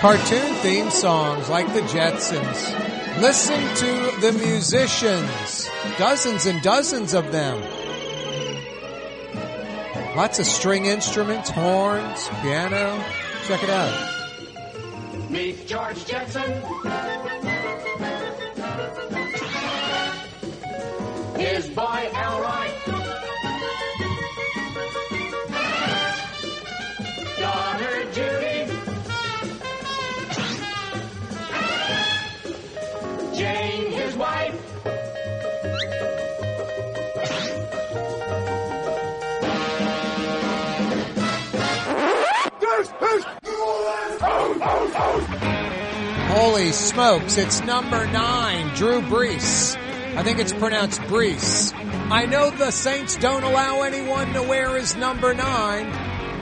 cartoon theme songs like the Jetsons. Listen to the musicians. Dozens and dozens of them. Lots of string instruments, horns, piano. Check it out. Meet George Jetson. His boy Elroy. Holy smokes, it's number nine, Drew Brees. I think it's pronounced Brees. I know the Saints don't allow anyone to wear his number nine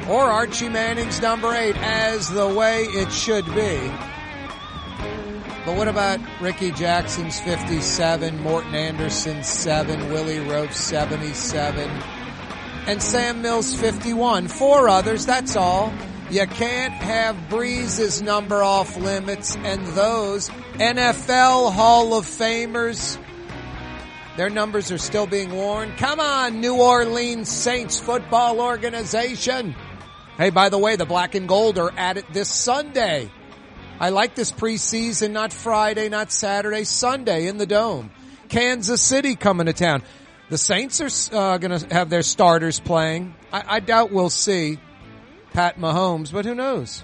or Archie Manning's number eight as the way it should be. But what about Rickey Jackson's 57, Morten Andersen's 7, Willie Roaf's 77, and Sam Mills 51? Four others, that's all. You can't have Brees's number off limits and those NFL Hall of Famers. Their numbers are still being worn. Come on, New Orleans Saints football organization. Hey, by the way, the black and gold are at it this Sunday. I like this preseason, not Friday, not Saturday, Sunday in the dome. Kansas City coming to town. The Saints are uh, going to have their starters playing. I, I doubt we'll see Pat Mahomes, but who knows?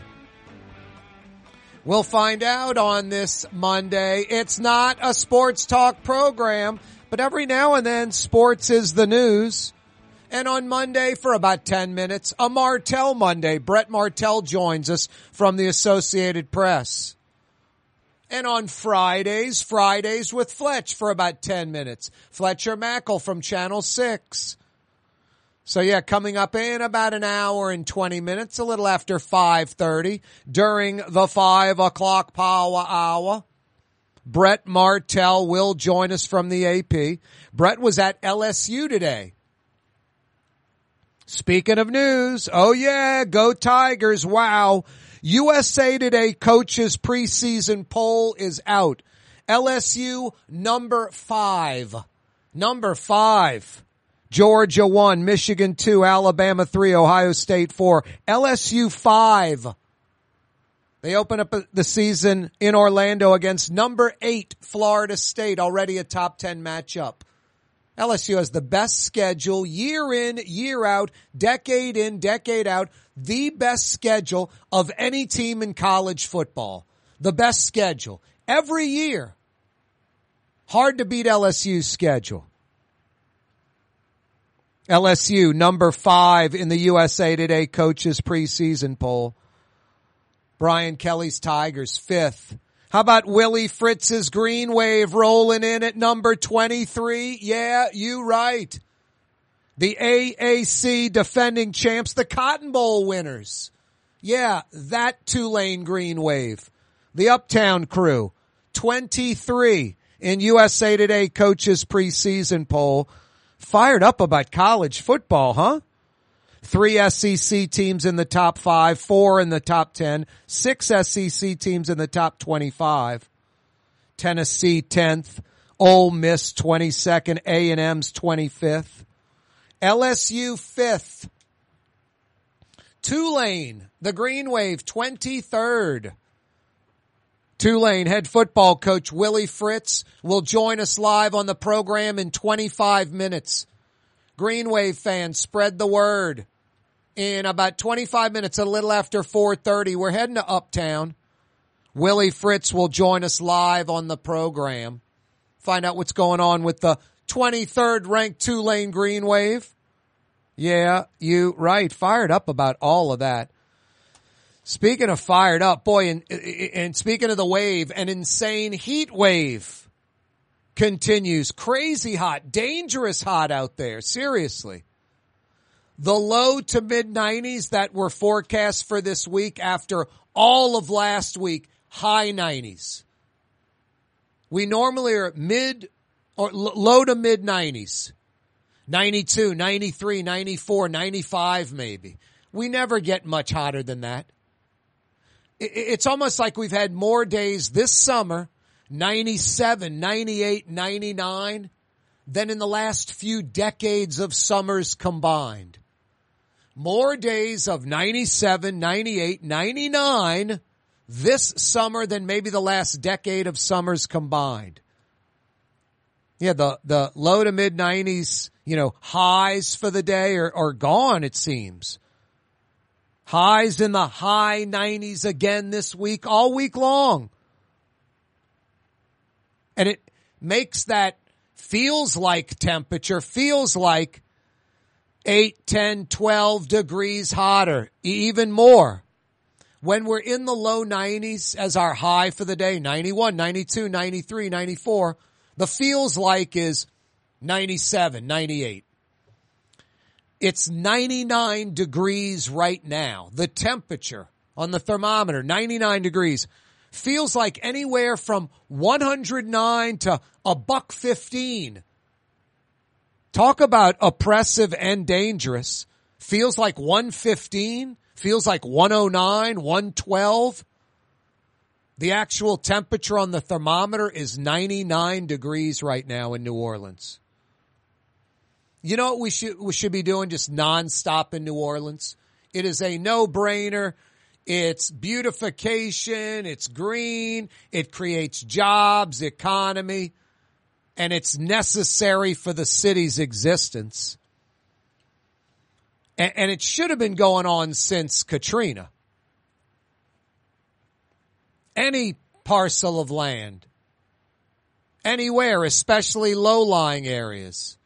We'll find out on this Monday. It's not a sports talk program, but every now and then sports is the news. And on Monday for about 10 minutes, a Martel Monday. Brett Martel joins us from the Associated Press. And on Fridays, Fridays with Fletch for about 10 minutes. Fletcher Mackel from Channel 6. So yeah, coming up in about an hour and 20 minutes, a little after 5.30 during the 5 o'clock power hour. Brett Martel will join us from the AP. Brett was at LSU today. Speaking of news, oh yeah, go Tigers. Wow. USA Today coaches preseason poll is out. LSU number five. Number five. Georgia one, Michigan two, Alabama three, Ohio State four, LSU five. They open up the season in Orlando against number eight, Florida State, already a top 10 matchup. LSU has the best schedule year in, year out, decade in, decade out, the best schedule of any team in college football. The best schedule every year. Hard to beat LSU's schedule. LSU number five in the USA Today coaches preseason poll. Brian Kelly's Tigers fifth. How about Willie Fritz's Green Wave rolling in at number 23? Yeah, you right. The AAC defending champs, the Cotton Bowl winners. Yeah, that Tulane Green Wave. The Uptown crew, 23 in USA Today coaches preseason poll. Fired up about college football, huh? Three SEC teams in the top five, four in the top 10, six SEC teams in the top 25. Tennessee 10th, Ole Miss 22nd, A&M's 25th. LSU 5th. Tulane, the Green Wave 23rd. Tulane head football coach Willie Fritz will join us live on the program in 25 minutes. Green Wave fans, spread the word. In about 25 minutes, a little after 4.30, we're heading to Uptown. Willie Fritz will join us live on the program. Find out what's going on with the 23rd ranked Tulane Green Wave. Yeah, you right. Fired up about all of that. Speaking of fired up, boy, and, and speaking of the wave, an insane heat wave continues. Crazy hot, dangerous hot out there. Seriously. The low to mid 90s that were forecast for this week after all of last week, high 90s. We normally are mid or low to mid 90s. 92, 93, 94, 95 maybe. We never get much hotter than that. It- it's almost like we've had more days this summer, 97, 98, 99, than in the last few decades of summers combined. More days of 97, 98, 99 this summer than maybe the last decade of summers combined. Yeah, the, the low to mid nineties, you know, highs for the day are, are gone, it seems. Highs in the high nineties again this week, all week long. And it makes that feels like temperature, feels like 8, 10, 12 degrees hotter, even more. When we're in the low 90s as our high for the day, 91, 92, 93, 94, the feels like is 97, 98. It's 99 degrees right now. The temperature on the thermometer, 99 degrees. Feels like anywhere from 109 to a buck 15. Talk about oppressive and dangerous. Feels like 115. Feels like 109, 112. The actual temperature on the thermometer is 99 degrees right now in New Orleans. You know what we should, we should be doing just nonstop in New Orleans? It is a no-brainer. It's beautification. It's green. It creates jobs, economy, and it's necessary for the city's existence. And, and it should have been going on since Katrina. Any parcel of land, anywhere, especially low-lying areas,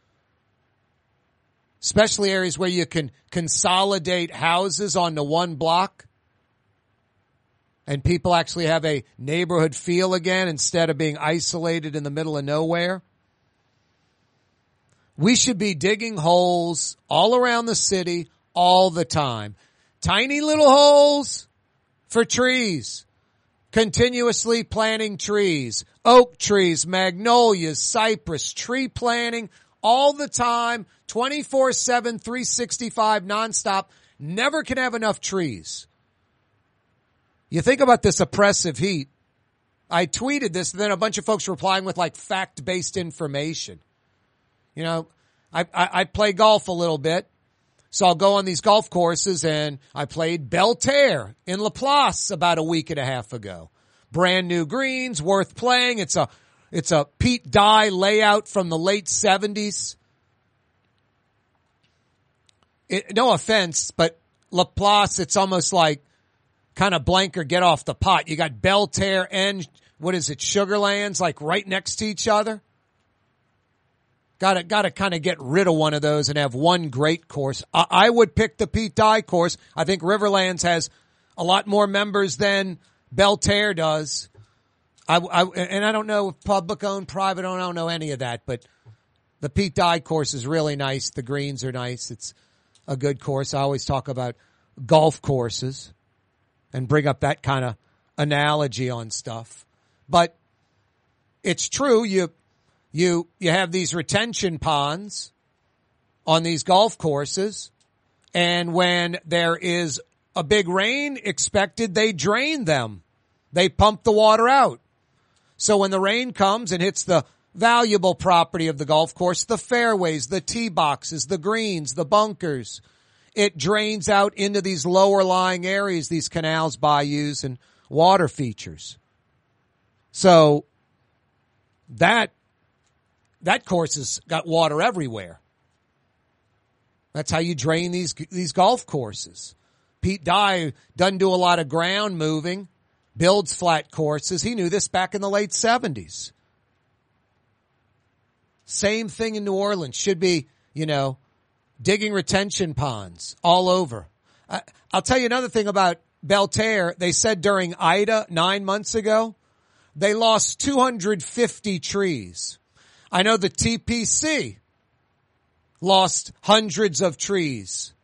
especially areas where you can consolidate houses onto one block and people actually have a neighborhood feel again instead of being isolated in the middle of nowhere. We should be digging holes all around the city all the time. Tiny little holes for trees. Continuously planting trees, oak trees, magnolias, cypress, tree planting all the time, 24-7, 365 nonstop. Never can have enough trees. You think about this oppressive heat. I tweeted this, and then a bunch of folks replying with like fact-based information. You know, I, I, I play golf a little bit. So I'll go on these golf courses and I played Belle Terre in Laplace about a week and a half ago. Brand new greens, worth playing. It's a, it's a Pete Dye layout from the late seventies. It, no offense, but Laplace, it's almost like kind of blank or get off the pot. You got Belle Terre and what is it, Sugarlands, like right next to each other. Got to got to kind of get rid of one of those and have one great course. I, I would pick the Pete Dye course. I think Riverlands has a lot more members than Belle Terre does. I, I and I don't know if public owned, private owned. I don't know any of that, but the Pete Dye course is really nice. The greens are nice. It's a good course. I always talk about golf courses and bring up that kind of analogy on stuff. But it's true. You, you, you have these retention ponds on these golf courses. And when there is a big rain expected, they drain them. They pump the water out. So when the rain comes and hits the valuable property of the golf course, the fairways, the tee boxes, the greens, the bunkers, it drains out into these lower lying areas, these canals, bayous, and water features. So that, that course has got water everywhere. That's how you drain these, these golf courses. Pete Dye doesn't do a lot of ground moving, builds flat courses. He knew this back in the late seventies. Same thing in New Orleans. Should be, you know, digging retention ponds all over. I, I'll tell you another thing about Belle Terre. They said during Ida nine months ago, they lost 250 trees. I know the TPC lost hundreds of trees.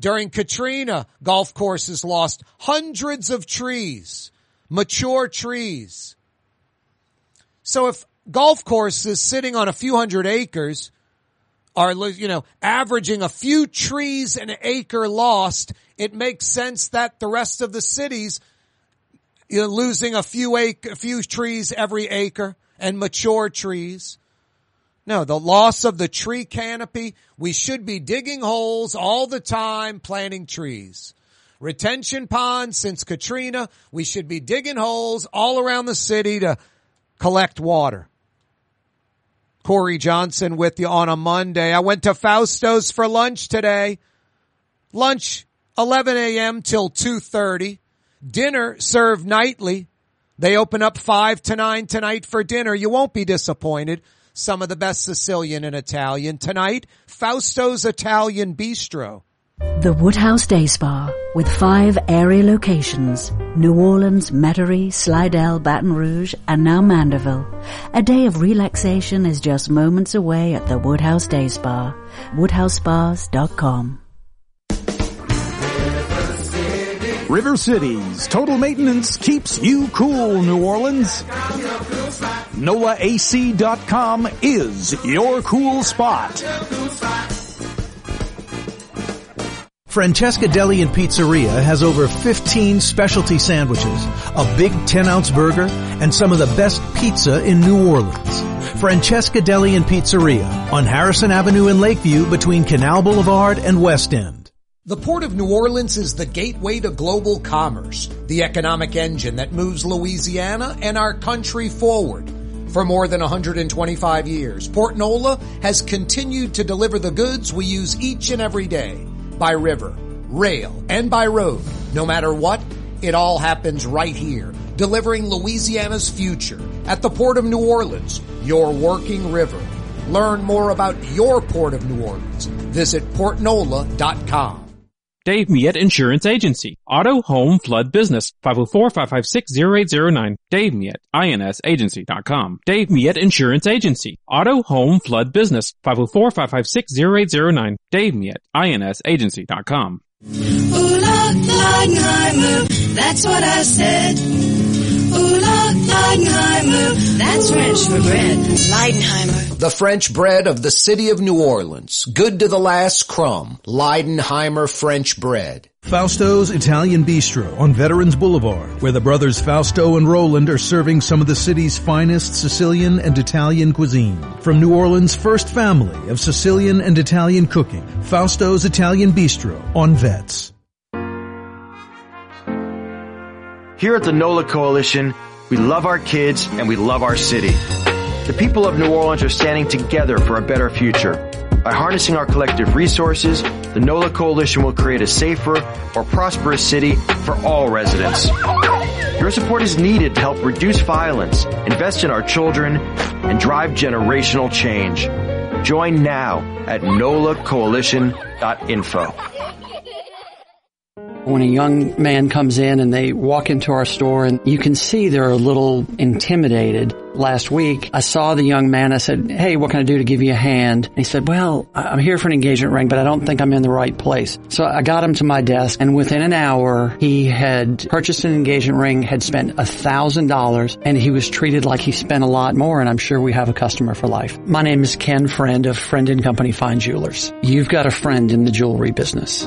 During Katrina, golf courses lost hundreds of trees, mature trees. So if golf courses sitting on a few hundred acres are, you know, averaging a few trees an acre lost, it makes sense that the rest of the cities You're losing a few acre, a few trees every acre and mature trees. No, the loss of the tree canopy. We should be digging holes all the time, planting trees. Retention ponds since Katrina. We should be digging holes all around the city to collect water. Kaare Johnson with you on a Monday. I went to Fausto's for lunch today. Lunch 11 a.m. till 2.30. Dinner served nightly. They open up 5 to 9 tonight for dinner. You won't be disappointed. Some of the best Sicilian and Italian. Tonight, Fausto's Italian Bistro. The Woodhouse Day Spa with five area locations. New Orleans, Metairie, Slidell, Baton Rouge, and now Mandeville. A day of relaxation is just moments away at the Woodhouse Day Spa. WoodhouseSpas.com. River Cities Total Maintenance keeps you cool, New Orleans. NOLAAC.com is your cool spot. Francesca Deli and Pizzeria has over 15 specialty sandwiches, a big 10 ounce burger, and some of the best pizza in New Orleans. Francesca Deli and Pizzeria on Harrison Avenue in Lakeview between Canal Boulevard and West End. The Port of New Orleans is the gateway to global commerce, the economic engine that moves Louisiana and our country forward. For more than 125 years, Port Nola has continued to deliver the goods we use each and every day by river, rail, and by road. No matter what, it all happens right here, delivering Louisiana's future at the Port of New Orleans, your working river. Learn more about your Port of New Orleans. Visit portnola.com. Dave Miet Insurance Agency. Auto, home, flood, business. 504-556-0809. Dave Miet, insagency.com. Dave Miet Insurance Agency. Auto, home, flood, business. 504-556-0809. Dave Miet, insagency.com. Ooh, Leidenheimer, that's what I said. Ooh, Leidenheimer, that's French for bread. Leidenheimer. The French bread of the city of New Orleans. Good to the last crumb. Leidenheimer French bread. Fausto's Italian Bistro on Veterans Boulevard, where the brothers Fausto and Roland are serving some of the city's finest Sicilian and Italian cuisine. From New Orleans' first family of Sicilian and Italian cooking, Fausto's Italian Bistro on Vets. Here at the NOLA Coalition, we love our kids and we love our city. The people of New Orleans are standing together for a better future. By harnessing our collective resources, the NOLA Coalition will create a safer, more prosperous city for all residents. Your support is needed to help reduce violence, invest in our children, and drive generational change. Join now at nolacoalition.info. When a young man comes in and they walk into our store and you can see they're a little intimidated. Last week, I saw the young man. I said, Hey, what can I do to give you a hand? And he said, Well, I'm here for an engagement ring, but I don't think I'm in the right place. So I got him to my desk and within an hour, he had purchased an engagement ring, had spent a thousand dollars and he was treated like he spent a lot more. And I'm sure we have a customer for life. My name is Ken Friend of Friend and Company Fine Jewelers. You've got a friend in the jewelry business.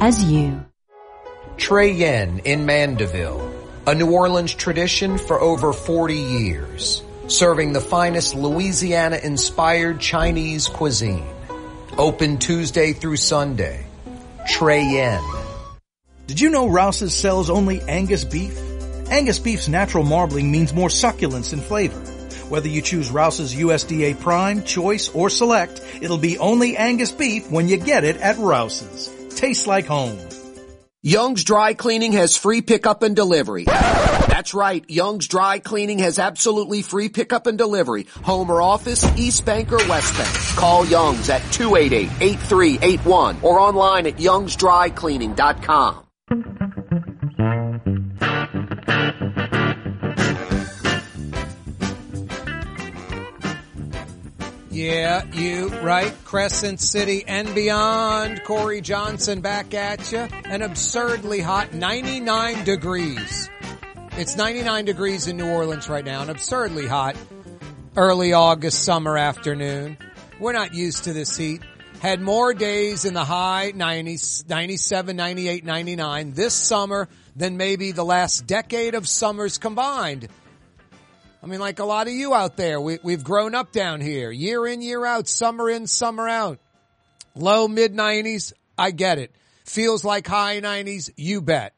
as you. Trey Yuen in Mandeville, a New Orleans tradition for over 40 years, serving the finest Louisiana-inspired Chinese cuisine. Open Tuesday through Sunday. Trey Yuen. Did you know Rouse's sells only Angus beef? Angus beef's natural marbling means more succulence and flavor. Whether you choose Rouse's USDA Prime, Choice, or Select, it'll be only Angus beef when you get it at Rouse's. Tastes like home. Young's Dry Cleaning has free pickup and delivery. That's right. Young's Dry Cleaning has absolutely free pickup and delivery. Home or office, East Bank or West Bank. Call Young's at 288-8381 or online at youngsdrycleaning.com. Yeah, you right. Crescent City and beyond. Kaare Johnson back at you. An absurdly hot 99 degrees. It's 99 degrees in New Orleans right now. An absurdly hot early August summer afternoon. We're not used to this heat. Had more days in the high 90s, 97, 98, 99 this summer than maybe the last decade of summers combined. I mean, like a lot of you out there, we, we've grown up down here, year in, year out, summer in, summer out. Low mid nineties, I get it. Feels like high nineties, you bet.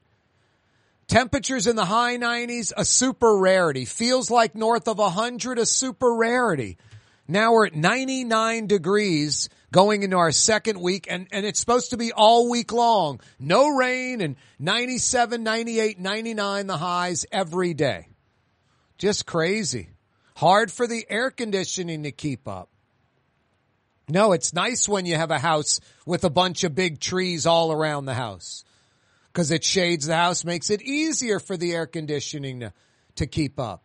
Temperatures in the high nineties, a super rarity. Feels like north of hundred, a super rarity. Now we're at 99 degrees going into our second week and, and it's supposed to be all week long. No rain and 97, 98, 99 the highs every day. Just crazy. Hard for the air conditioning to keep up. No, it's nice when you have a house with a bunch of big trees all around the house. Cause it shades the house, makes it easier for the air conditioning to, to keep up.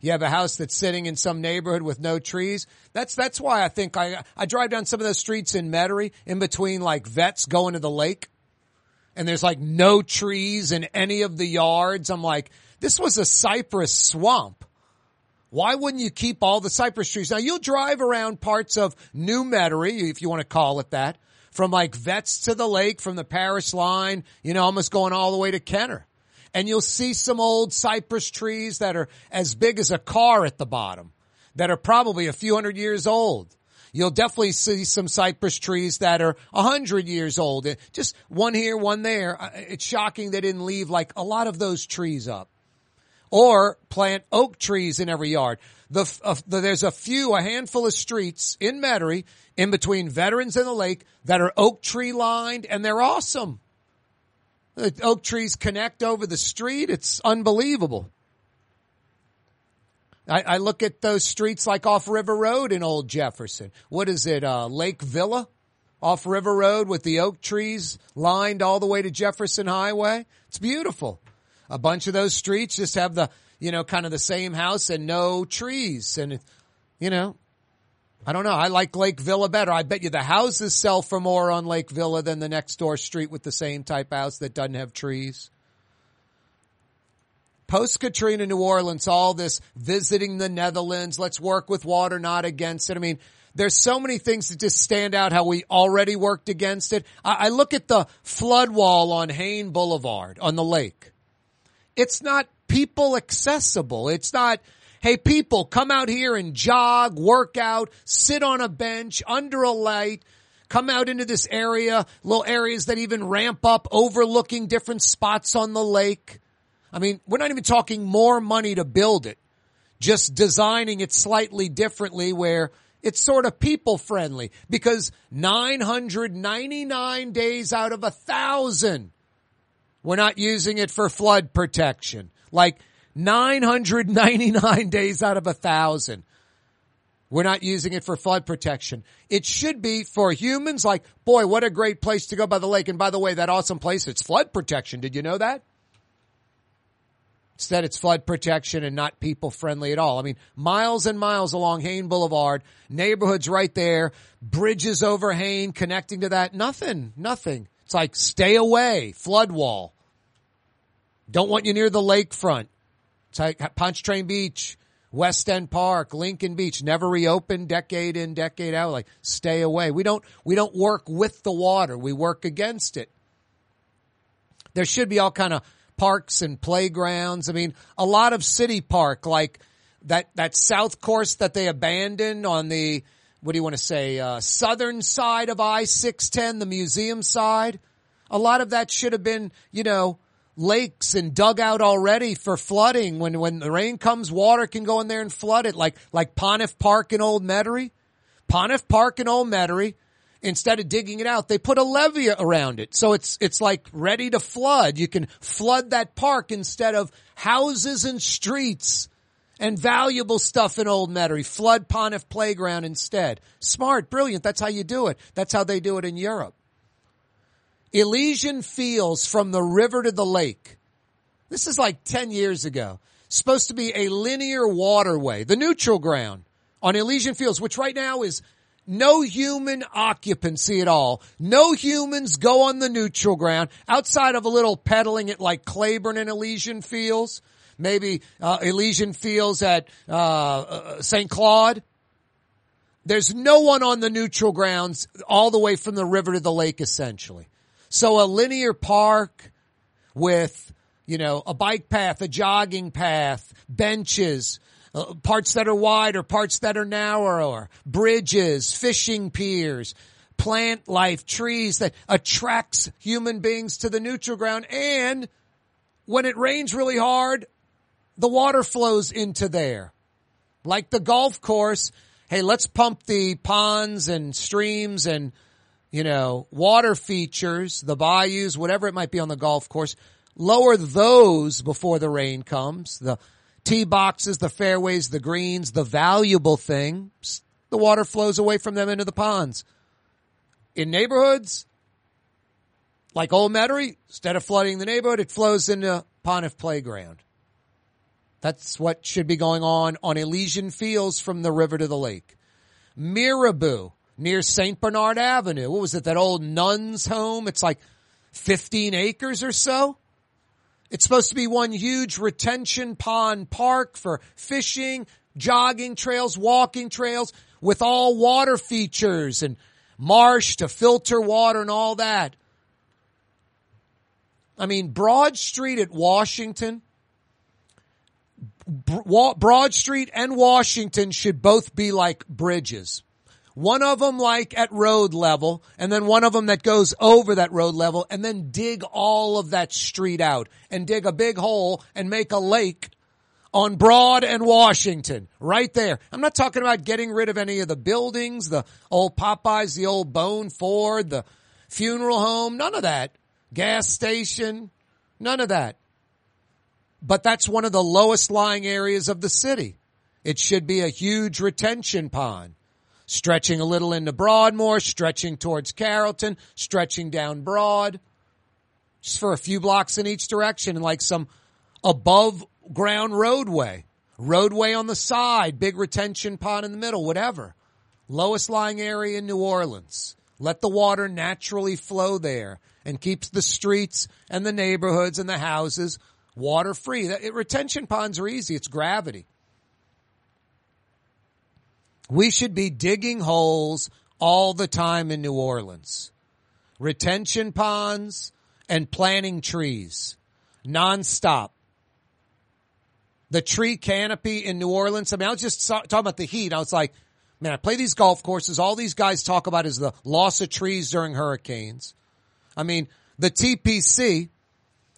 You have a house that's sitting in some neighborhood with no trees. That's, that's why I think I, I drive down some of those streets in Metairie in between like vets going to the lake and there's like no trees in any of the yards. I'm like, this was a cypress swamp. Why wouldn't you keep all the cypress trees? Now you'll drive around parts of New Metairie, if you want to call it that, from like Vets to the lake, from the parish line, you know, almost going all the way to Kenner. And you'll see some old cypress trees that are as big as a car at the bottom, that are probably a few hundred years old. You'll definitely see some cypress trees that are a hundred years old. Just one here, one there. Uh, it's shocking they didn't leave like a lot of those trees up or plant oak trees in every yard. The, uh, the, there's a few, a handful of streets in Metairie in between Veterans and the Lake that are oak tree lined and they're awesome. The oak trees connect over the street. It's unbelievable. I, I look at those streets like off River Road in Old Jefferson. What is it? Uh, Lake Villa off River Road with the oak trees lined all the way to Jefferson Highway. It's beautiful. A bunch of those streets just have the, you know, kind of the same house and no trees. And, you know, I don't know. I like Lake Villa better. I bet you the houses sell for more on Lake Villa than the next door street with the same type house that doesn't have trees. Post Katrina New Orleans, all this visiting the Netherlands. Let's work with water, not against it. I mean, there's so many things that just stand out how we already worked against it. I, I look at the flood wall on Hayne Boulevard on the lake it's not people accessible. It's not, hey people, come out here and jog, work out, sit on a bench under a light, come out into this area, little areas that even ramp up overlooking different spots on the lake. I mean, we're not even talking more money to build it, just designing it slightly differently where it's sort of people friendly because 999 days out of a thousand we're not using it for flood protection. Like 999 days out of a thousand. We're not using it for flood protection. It should be for humans like, boy, what a great place to go by the lake. And by the way, that awesome place, it's flood protection. Did you know that? Instead, it's flood protection and not people friendly at all. I mean, miles and miles along Hayne Boulevard, neighborhoods right there, bridges over Hayne connecting to that. Nothing, nothing. It's like stay away, flood wall. Don't want you near the lakefront. It's like Pontchartrain Beach, West End Park, Lincoln Beach, never reopened decade in, decade out. Like stay away. We don't, we don't work with the water. We work against it. There should be all kind of parks and playgrounds. I mean, a lot of city park, like that, that south course that they abandoned on the, what do you want to say, uh, southern side of I-610, the museum side. A lot of that should have been, you know, lakes and dug out already for flooding. When, when the rain comes, water can go in there and flood it like, like Pontiff Park in Old Metairie. Pontiff Park in Old Metairie, instead of digging it out, they put a levee around it. So it's, it's like ready to flood. You can flood that park instead of houses and streets and valuable stuff in Old Metairie. Flood Pontiff Playground instead. Smart, brilliant. That's how you do it. That's how they do it in Europe. Elysian Fields from the river to the lake. This is like 10 years ago. Supposed to be a linear waterway, the neutral ground on Elysian Fields, which right now is No human occupancy at all. No humans go on the neutral ground outside of a little pedaling at like Claiborne and Elysian Fields. Maybe uh, Elysian Fields at uh, uh, St. Claude. There's no one on the neutral grounds all the way from the river to the lake essentially. So a linear park with, you know, a bike path, a jogging path, benches, uh, parts that are wide or parts that are narrower, bridges, fishing piers, plant life, trees that attracts human beings to the neutral ground. And when it rains really hard, the water flows into there. Like the golf course, hey, let's pump the ponds and streams and, you know, water features, the bayous, whatever it might be on the golf course. Lower those before the rain comes. The tee boxes, the fairways, the greens, the valuable things. The water flows away from them into the ponds. In neighborhoods, like Old Metairie, instead of flooding the neighborhood, it flows into Pontiff Playground. That's what should be going on on Elysian Fields from the river to the lake. Mirabeau near St. Bernard Avenue. What was it? That old nun's home? It's like 15 acres or so. It's supposed to be one huge retention pond park for fishing, jogging trails, walking trails with all water features and marsh to filter water and all that. I mean, Broad Street at Washington, Broad Street and Washington should both be like bridges. One of them like at road level and then one of them that goes over that road level and then dig all of that street out and dig a big hole and make a lake on Broad and Washington right there. I'm not talking about getting rid of any of the buildings, the old Popeyes, the old Bohn Ford, the funeral home, none of that. Gas station, none of that but that's one of the lowest lying areas of the city. It should be a huge retention pond, stretching a little into Broadmoor, stretching towards Carrollton, stretching down Broad, just for a few blocks in each direction and like some above ground roadway, roadway on the side, big retention pond in the middle, whatever. Lowest lying area in New Orleans. Let the water naturally flow there and keeps the streets and the neighborhoods and the houses water free. Retention ponds are easy. It's gravity. We should be digging holes all the time in New Orleans. Retention ponds and planting trees nonstop. The tree canopy in New Orleans. I mean, I was just talking about the heat. I was like, man, I play these golf courses. All these guys talk about is the loss of trees during hurricanes. I mean, the TPC,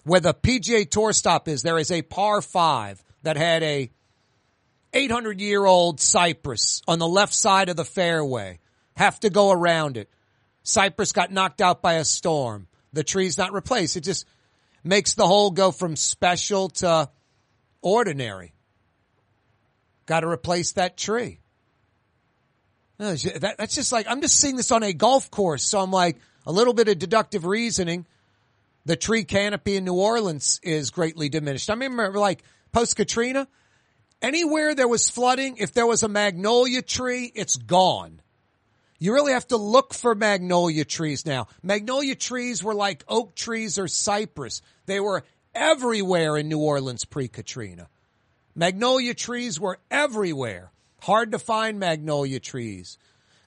where the PGA Tour stop is, there is a par five that had a 800 year old cypress on the left side of the fairway. Have to go around it. Cypress got knocked out by a storm. The tree's not replaced. It just makes the hole go from special to ordinary. Got to replace that tree. Oh, that's just like, I'm just seeing this on a golf course. So I'm like, a little bit of deductive reasoning the tree canopy in New Orleans is greatly diminished. I remember like post Katrina, anywhere there was flooding, if there was a magnolia tree, it's gone. You really have to look for magnolia trees now. Magnolia trees were like oak trees or cypress. They were everywhere in New Orleans pre-Katrina. Magnolia trees were everywhere. Hard to find magnolia trees.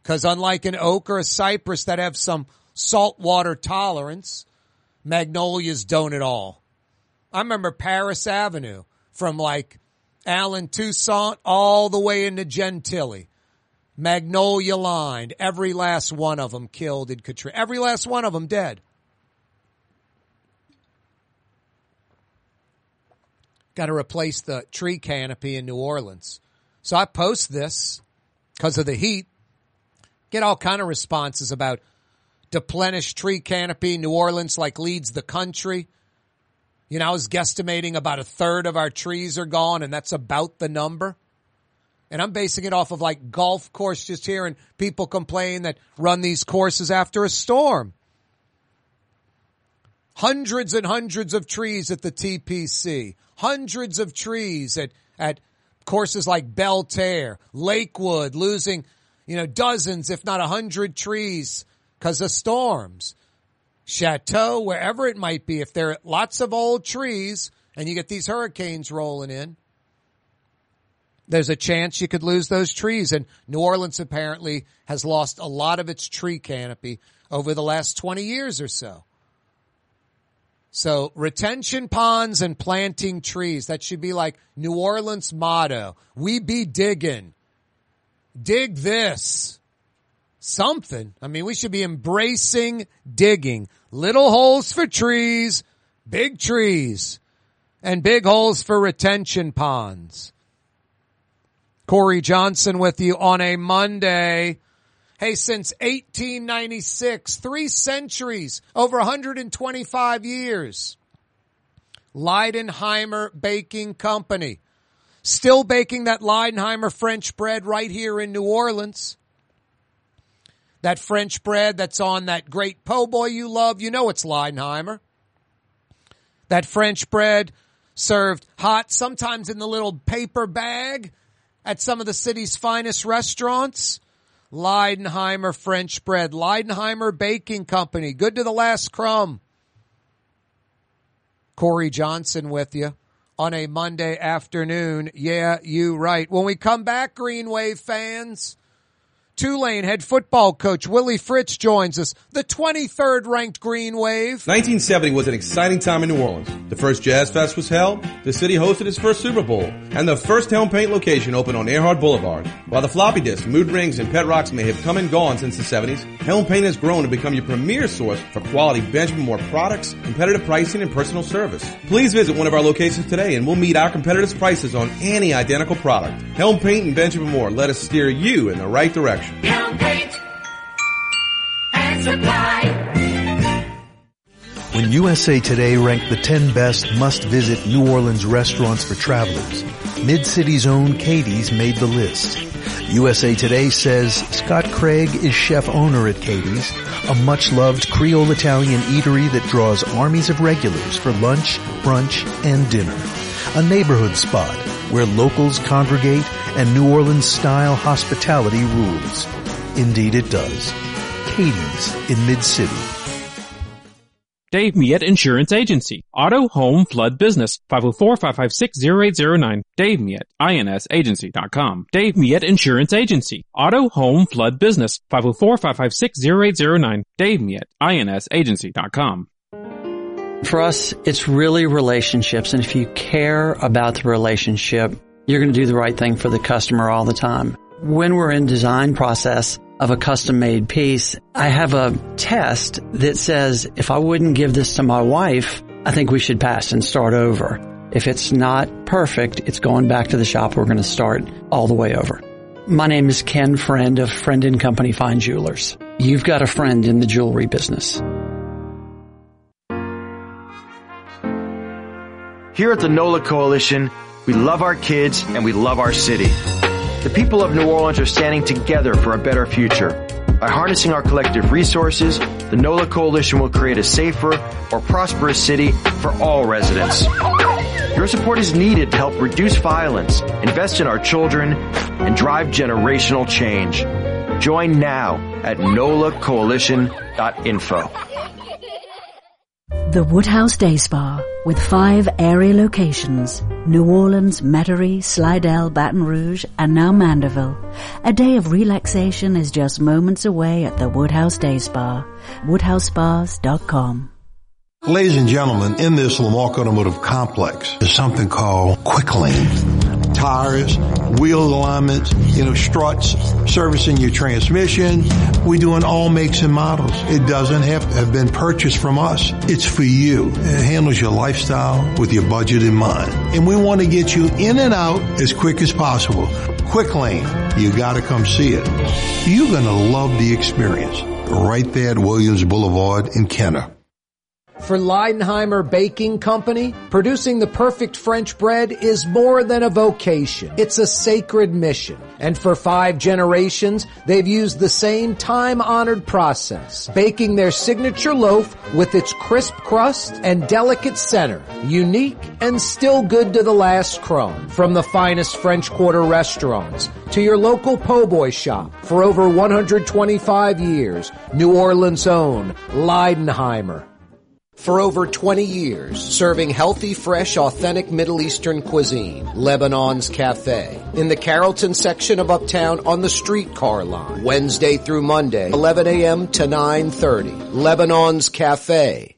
Cause unlike an oak or a cypress that have some saltwater tolerance, magnolias don't at all. I remember Paris Avenue from like Allen Toussaint all the way into Gentilly. Magnolia lined. Every last one of them killed in Katrina. Every last one of them dead. Got to replace the tree canopy in New Orleans. So I post this because of the heat. Get all kind of responses about deplenish tree canopy. New Orleans like leads the country. You know, I was guesstimating about a third of our trees are gone and that's about the number. And I'm basing it off of like golf course just hearing people complain that run these courses after a storm. Hundreds and hundreds of trees at the TPC. Hundreds of trees at, at courses like Belle Terre, Lakewood, losing you know, dozens, if not a hundred trees because of storms. Chateau, wherever it might be, if there are lots of old trees and you get these hurricanes rolling in, there's a chance you could lose those trees. And New Orleans apparently has lost a lot of its tree canopy over the last 20 years or so. So retention ponds and planting trees, that should be like New Orleans motto. We be digging. Dig this. Something. I mean, we should be embracing digging. Little holes for trees, big trees, and big holes for retention ponds. Kaare Johnson with you on a Monday. Hey, since 1896, three centuries, over 125 years. Leidenheimer Baking Company. Still baking that Leidenheimer French bread right here in New Orleans. That French bread that's on that great po' boy you love, you know it's Leidenheimer. That French bread served hot, sometimes in the little paper bag at some of the city's finest restaurants. Leidenheimer French bread, Leidenheimer Baking Company, good to the last crumb. Kaare Johnson with you on a Monday afternoon. Yeah, you right. When we come back, Green Wave fans, Tulane head football coach Willie Fritz joins us, the 23rd ranked Green Wave. 1970 was an exciting time in New Orleans. The first Jazz Fest was held, the city hosted its first Super Bowl, and the first Helm Paint location opened on Earhart Boulevard. While the floppy disk, mood rings, and pet rocks may have come and gone since the 70s, Helm Paint has grown to become your premier source for quality Benjamin Moore products, competitive pricing, and personal service. Please visit one of our locations today and we'll meet our competitors' prices on any identical product. Helm Paint and Benjamin Moore let us steer you in the right direction. Paint and Supply. When USA Today ranked the 10 best must-visit New Orleans restaurants for travelers, Mid-City's own Katie's made the list. USA Today says Scott Craig is chef owner at Katie's, a much-loved Creole Italian eatery that draws armies of regulars for lunch, brunch, and dinner. A neighborhood spot where locals congregate and New Orleans style hospitality rules. Indeed it does. Katie's in Mid-City. Dave Miet Insurance Agency. Auto, home, flood, business. 504-556-0809. Dave Miet, insagency.com. Dave Miet Insurance Agency. Auto, home, flood, business. 504-556-0809. Dave Miet, insagency.com. For us, it's really relationships. And if you care about the relationship, you're going to do the right thing for the customer all the time. When we're in design process of a custom made piece, I have a test that says if I wouldn't give this to my wife, I think we should pass and start over. If it's not perfect, it's going back to the shop. We're going to start all the way over. My name is Ken Friend of Friend and Company Fine Jewelers. You've got a friend in the jewelry business. Here at the NOLA Coalition, we love our kids and we love our city. The people of New Orleans are standing together for a better future. By harnessing our collective resources, the NOLA Coalition will create a safer, more prosperous city for all residents. Your support is needed to help reduce violence, invest in our children, and drive generational change. Join now at nolacoalition.info. The Woodhouse Day Spa, with five area locations, New Orleans, Metairie, Slidell, Baton Rouge, and now Mandeville. A day of relaxation is just moments away at the Woodhouse Day Spa. WoodhouseSpas.com. Ladies and gentlemen, in this Lamarque Automotive Complex is something called Quick Lane. Tires, wheel alignments, you know, struts, servicing your transmission. We do in all makes and models. It doesn't have to have been purchased from us. It's for you. It handles your lifestyle with your budget in mind. And we want to get you in and out as quick as possible. Quick Lane, you gotta come see it. You're gonna love the experience. Right there at Williams Boulevard in Kenner. For Leidenheimer Baking Company, producing the perfect French bread is more than a vocation. It's a sacred mission. And for five generations, they've used the same time-honored process, baking their signature loaf with its crisp crust and delicate center, unique and still good to the last crumb. From the finest French Quarter restaurants to your local po' boy shop for over 125 years, New Orleans' own Leidenheimer. For over 20 years, serving healthy, fresh, authentic Middle Eastern cuisine, Lebanon's Cafe. In the Carrollton section of Uptown on the streetcar line, Wednesday through Monday, 11 a.m. to 9.30. Lebanon's Cafe.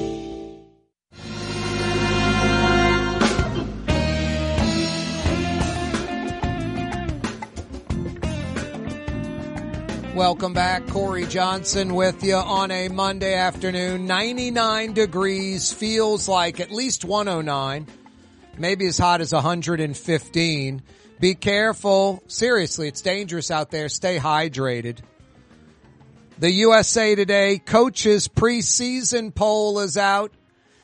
Welcome back. Kaare Johnson with you on a Monday afternoon. 99 degrees feels like at least 109, maybe as hot as 115. Be careful. Seriously, it's dangerous out there. Stay hydrated. The USA Today coaches preseason poll is out.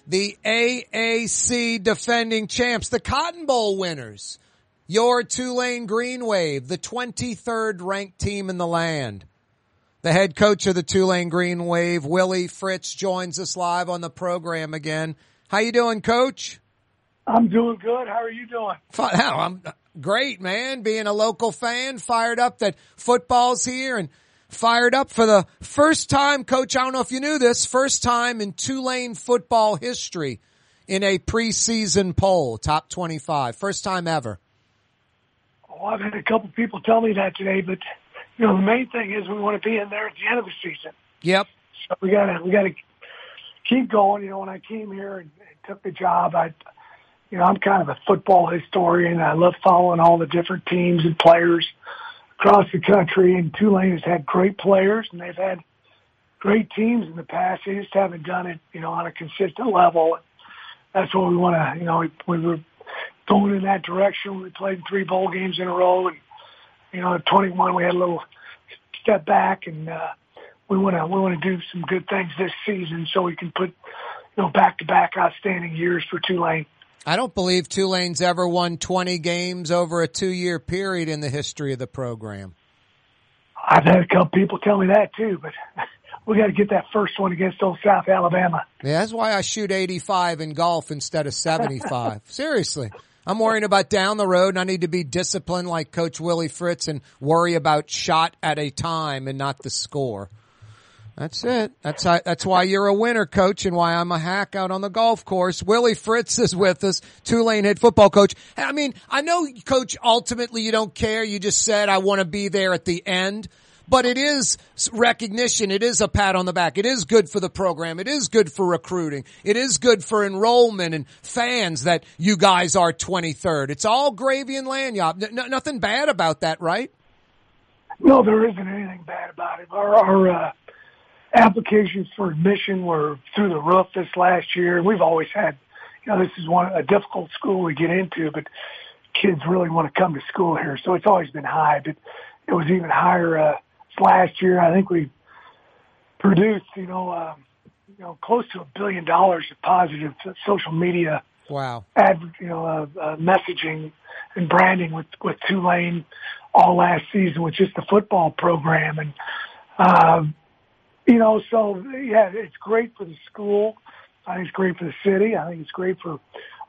The AAC defending champs, the Cotton Bowl winners your Tulane Green Wave, the 23rd ranked team in the land. The head coach of the Tulane Green Wave, Willie Fritz, joins us live on the program again. How you doing, Coach? I'm doing good. How are you doing? I'm great, man. Being a local fan, fired up that football's here and fired up for the first time, Coach. I don't know if you knew this, first time in Tulane football history in a preseason poll, top 25. First time ever. Oh, I've had a couple people tell me that today, but you know, the main thing is we want to be in there at the end of the season. Yep. So we gotta we gotta keep going. You know, when I came here and, and took the job, I, you know, I'm kind of a football historian. I love following all the different teams and players across the country. And Tulane has had great players, and they've had great teams in the past. They just haven't done it, you know, on a consistent level. That's what we want to, you know, we, we were going in that direction. We played three bowl games in a row, and you know, at 21 we had a little step back, and uh, we want to we want to do some good things this season so we can put you know back to back outstanding years for Tulane. I don't believe Tulane's ever won 20 games over a two year period in the history of the program. I've had a couple people tell me that too, but we got to get that first one against old South Alabama. Yeah, that's why I shoot 85 in golf instead of 75. Seriously. I'm worrying about down the road and I need to be disciplined like Coach Willie Fritz and worry about shot at a time and not the score. That's it. That's how, that's why you're a winner, coach, and why I'm a hack out on the golf course. Willie Fritz is with us, Tulane head football coach. I mean, I know, coach, ultimately you don't care. You just said I want to be there at the end but it is recognition. It is a pat on the back. It is good for the program. It is good for recruiting. It is good for enrollment and fans that you guys are 23rd. It's all gravy and lagniappe. N- nothing bad about that, right? No, there isn't anything bad about it. Our, our uh, applications for admission were through the roof this last year. We've always had, you know, this is one a difficult school to get into, but kids really want to come to school here, so it's always been high. But it was even higher uh, last year. I think we produced, you know, uh, you know, close to a billion dollars of positive social media. Wow. Ad, you know, uh, uh, messaging and branding with with Tulane all last season with just the football program, and um, you know, so yeah, it's great for the school. I think it's great for the city. I think it's great for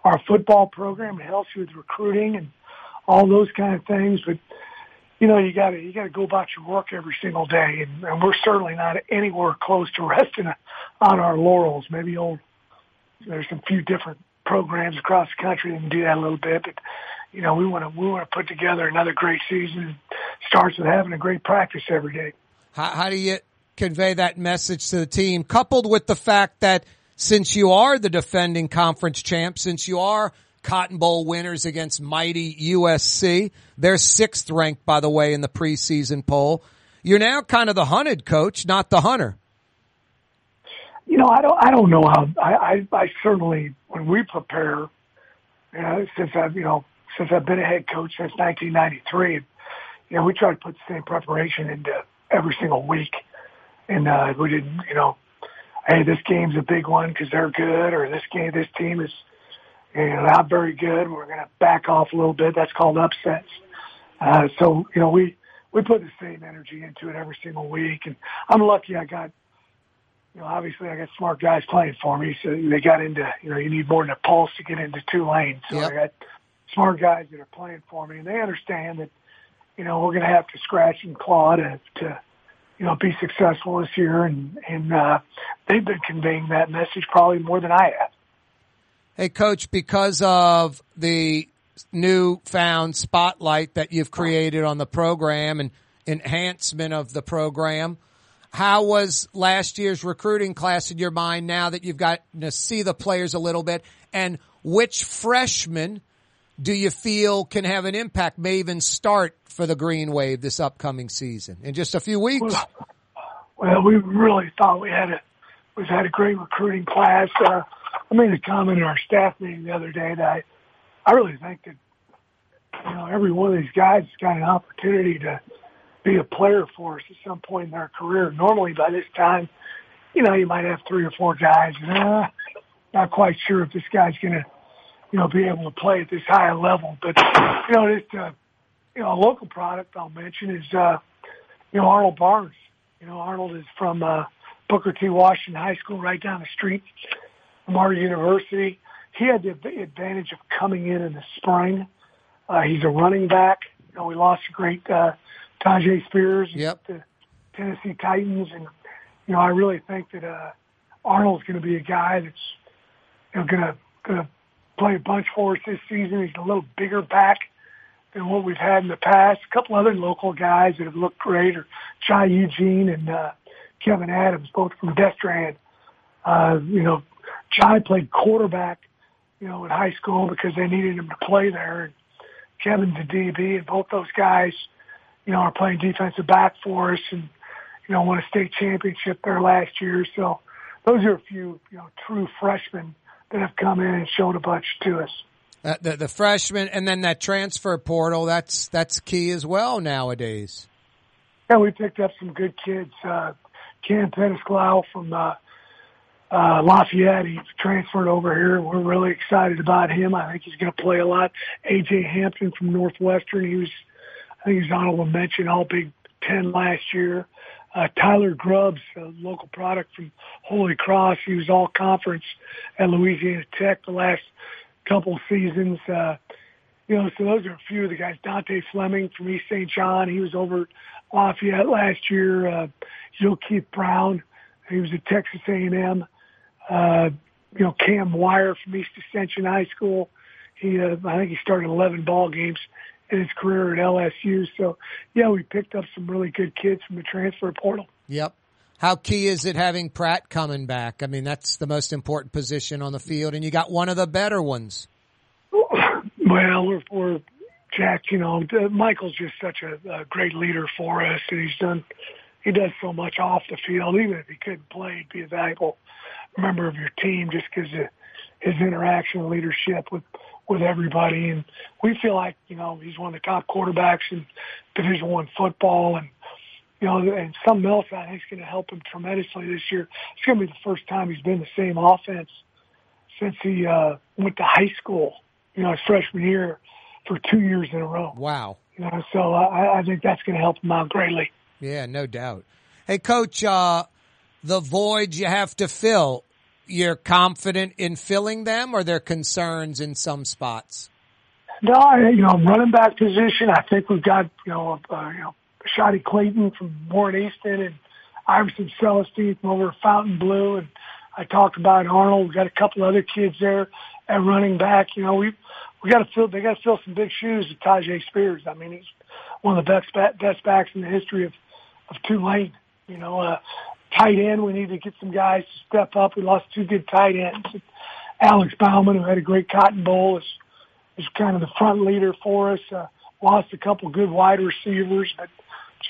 our football program. It helps you with recruiting and all those kind of things. But you know, you got to you got to go about your work every single day, and, and we're certainly not anywhere close to resting on our laurels. Maybe old there's some few different programs across the country that can do that a little bit, but you know, we want to we want to put together another great season. It starts with having a great practice every day. How, how do you convey that message to the team, coupled with the fact that since you are the defending conference champ, since you are Cotton Bowl winners against mighty USC, they're sixth ranked, by the way, in the preseason poll. You're now kind of the hunted coach, not the hunter. You know, I don't, I don't know how, I, I, I certainly, when we prepare, you know, since I've, you know, since I've been a head coach since 1993, you know, we try to put the same preparation into every single week. And, uh, we didn't, you know, hey, this game's a big one because they're good, or this game, this team is, you know, not very good. We're going to back off a little bit. That's called upsets. Uh, so, you know, we, we put the same energy into it every single week. And I'm lucky I got, you know, obviously I got smart guys playing for me. So they got into, you know, you need more than a pulse to get into Tulane. So Yep. I got smart guys that are playing for me and they understand that, you know, we're going to have to scratch and claw to, to, you know, be successful this year. And, and, uh, they've been conveying that message probably more than I have. Hey, coach, because of the newfound spotlight that you've created on the program and enhancement of the program, how was last year's recruiting class in your mind now that you've got to see the players a little bit? And which freshmen do you feel can have an impact, may even start for the Green Wave this upcoming season in just a few weeks? Well, we really thought we had a we've had a great recruiting class. Uh, I made a comment in our staff meeting the other day that I, I really think that you know every one of these guys has got an opportunity to be a player for us at some point in their career. Normally, by this time, you know, you might have three or four guys. Uh, not quite sure if this guy's going to, you know, be able to play at this high level. But you know, this uh, you know, a local product I'll mention is uh, you know Arnold Barnes. You know, Arnold is from uh, Booker T. Washington High School, right down the street from our university. He had the advantage of coming in in the spring. Uh, he's a running back. You know, we lost a great uh, Tyjae Spears, Yep. the Tennessee Titans, and you know, I really think that uh, Arnold's going to be a guy that's you know going to going to play a bunch for us this season. He's a little bigger back than what we've had in the past. A couple other local guys that have looked great are Jai Eugene and uh, Kevin Adams, both from Destrehan. Uh, you know, Jai played quarterback, you know, in high school because they needed him to play there. And Kevin's a DB, and both those guys, you know, are playing defensive back for us, and you know, won a state championship there last year. So those are a few, you know, true freshmen that have come in and shown a bunch to us. Uh, the, the freshman and then that transfer portal, that's, that's key as well nowadays. Yeah, we picked up some good kids. Uh, Kam Pedescleaux from uh, uh, Lafayette, he transferred over here. We're really excited about him. I think he's going to play a lot. AJ Hampton from Northwestern, he was, I think he's honorable mention, all Big Ten last year. Uh, Tyler Grubbs, a local product from Holy Cross, he was all conference at Louisiana Tech the last couple seasons. Uh, you know, so those are a few of the guys. Dontae Fleming from East St. John, he was over at Lafayette last year. Uh, Joe Keith Brown, he was at Texas A&M. Uh, you know, Cam Wire from East Ascension High School. He, uh, I think he started 11 ball games in his career at LSU. So, yeah, we picked up some really good kids from the transfer portal. Yep. How key is it having Pratt coming back? I mean, that's the most important position on the field, and you got one of the better ones. Well, we're, we're Jack. You know, Michael's just such a, a great leader for us, and he's done. He does so much off the field. Even if he couldn't play, he'd be a valuable member of your team just because of his interaction and leadership with with everybody. And we feel like you know he's one of the top quarterbacks in Division One football, and you know, and something else I think is going to help him tremendously this year. It's going to be the first time he's been the same offense since he uh, went to high school. You know, his freshman year for two years in a row. Wow. You know, so I, I think that's going to help him out greatly. Yeah, no doubt. Hey, coach, uh, the voids you have to fill, you're confident in filling them or there concerns in some spots? No, I, you know, running back position, I think we've got, you know, uh, you know, Shaadie Clayton from Warren Easton and Iverson Celestine from over Fontainebleau. And I talked about Arnold. We've got a couple other kids there at running back. You know, we we got to fill. They got to fill some big shoes with Tyjae Spears. I mean, he's one of the best best backs in the history of of Tulane. You know, uh, tight end, we need to get some guys to step up. We lost two good tight ends. Alex Bauman, who had a great Cotton Bowl, is is kind of the front leader for us. Uh, lost a couple good wide receivers, but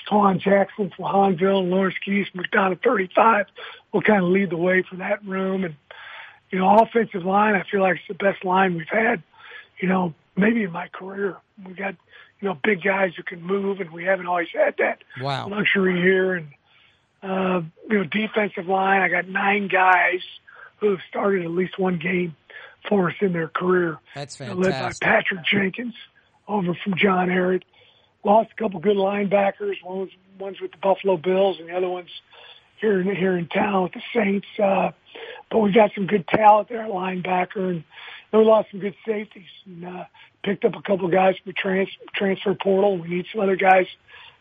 Jha'Quan Jackson from Hahnville and Lawrence Keys from McDonogh 35 will kind of lead the way for that room. And, you know, offensive line, I feel like it's the best line we've had, you know, maybe in my career. We got, you know, big guys who can move and we haven't always had that Wow. luxury here. And, uh, you know, defensive line, I got nine guys who have started at least one game for us in their career. That's fantastic. Led by. Patrick Jenkins over from John Ehret. Lost a couple good linebackers. One was one's with the Buffalo Bills, and the other one's here in here in town with the Saints. Uh, but we've got some good talent there at linebacker, and then we lost some good safeties. And, uh, picked up a couple guys from the trans, transfer portal. We need some other guys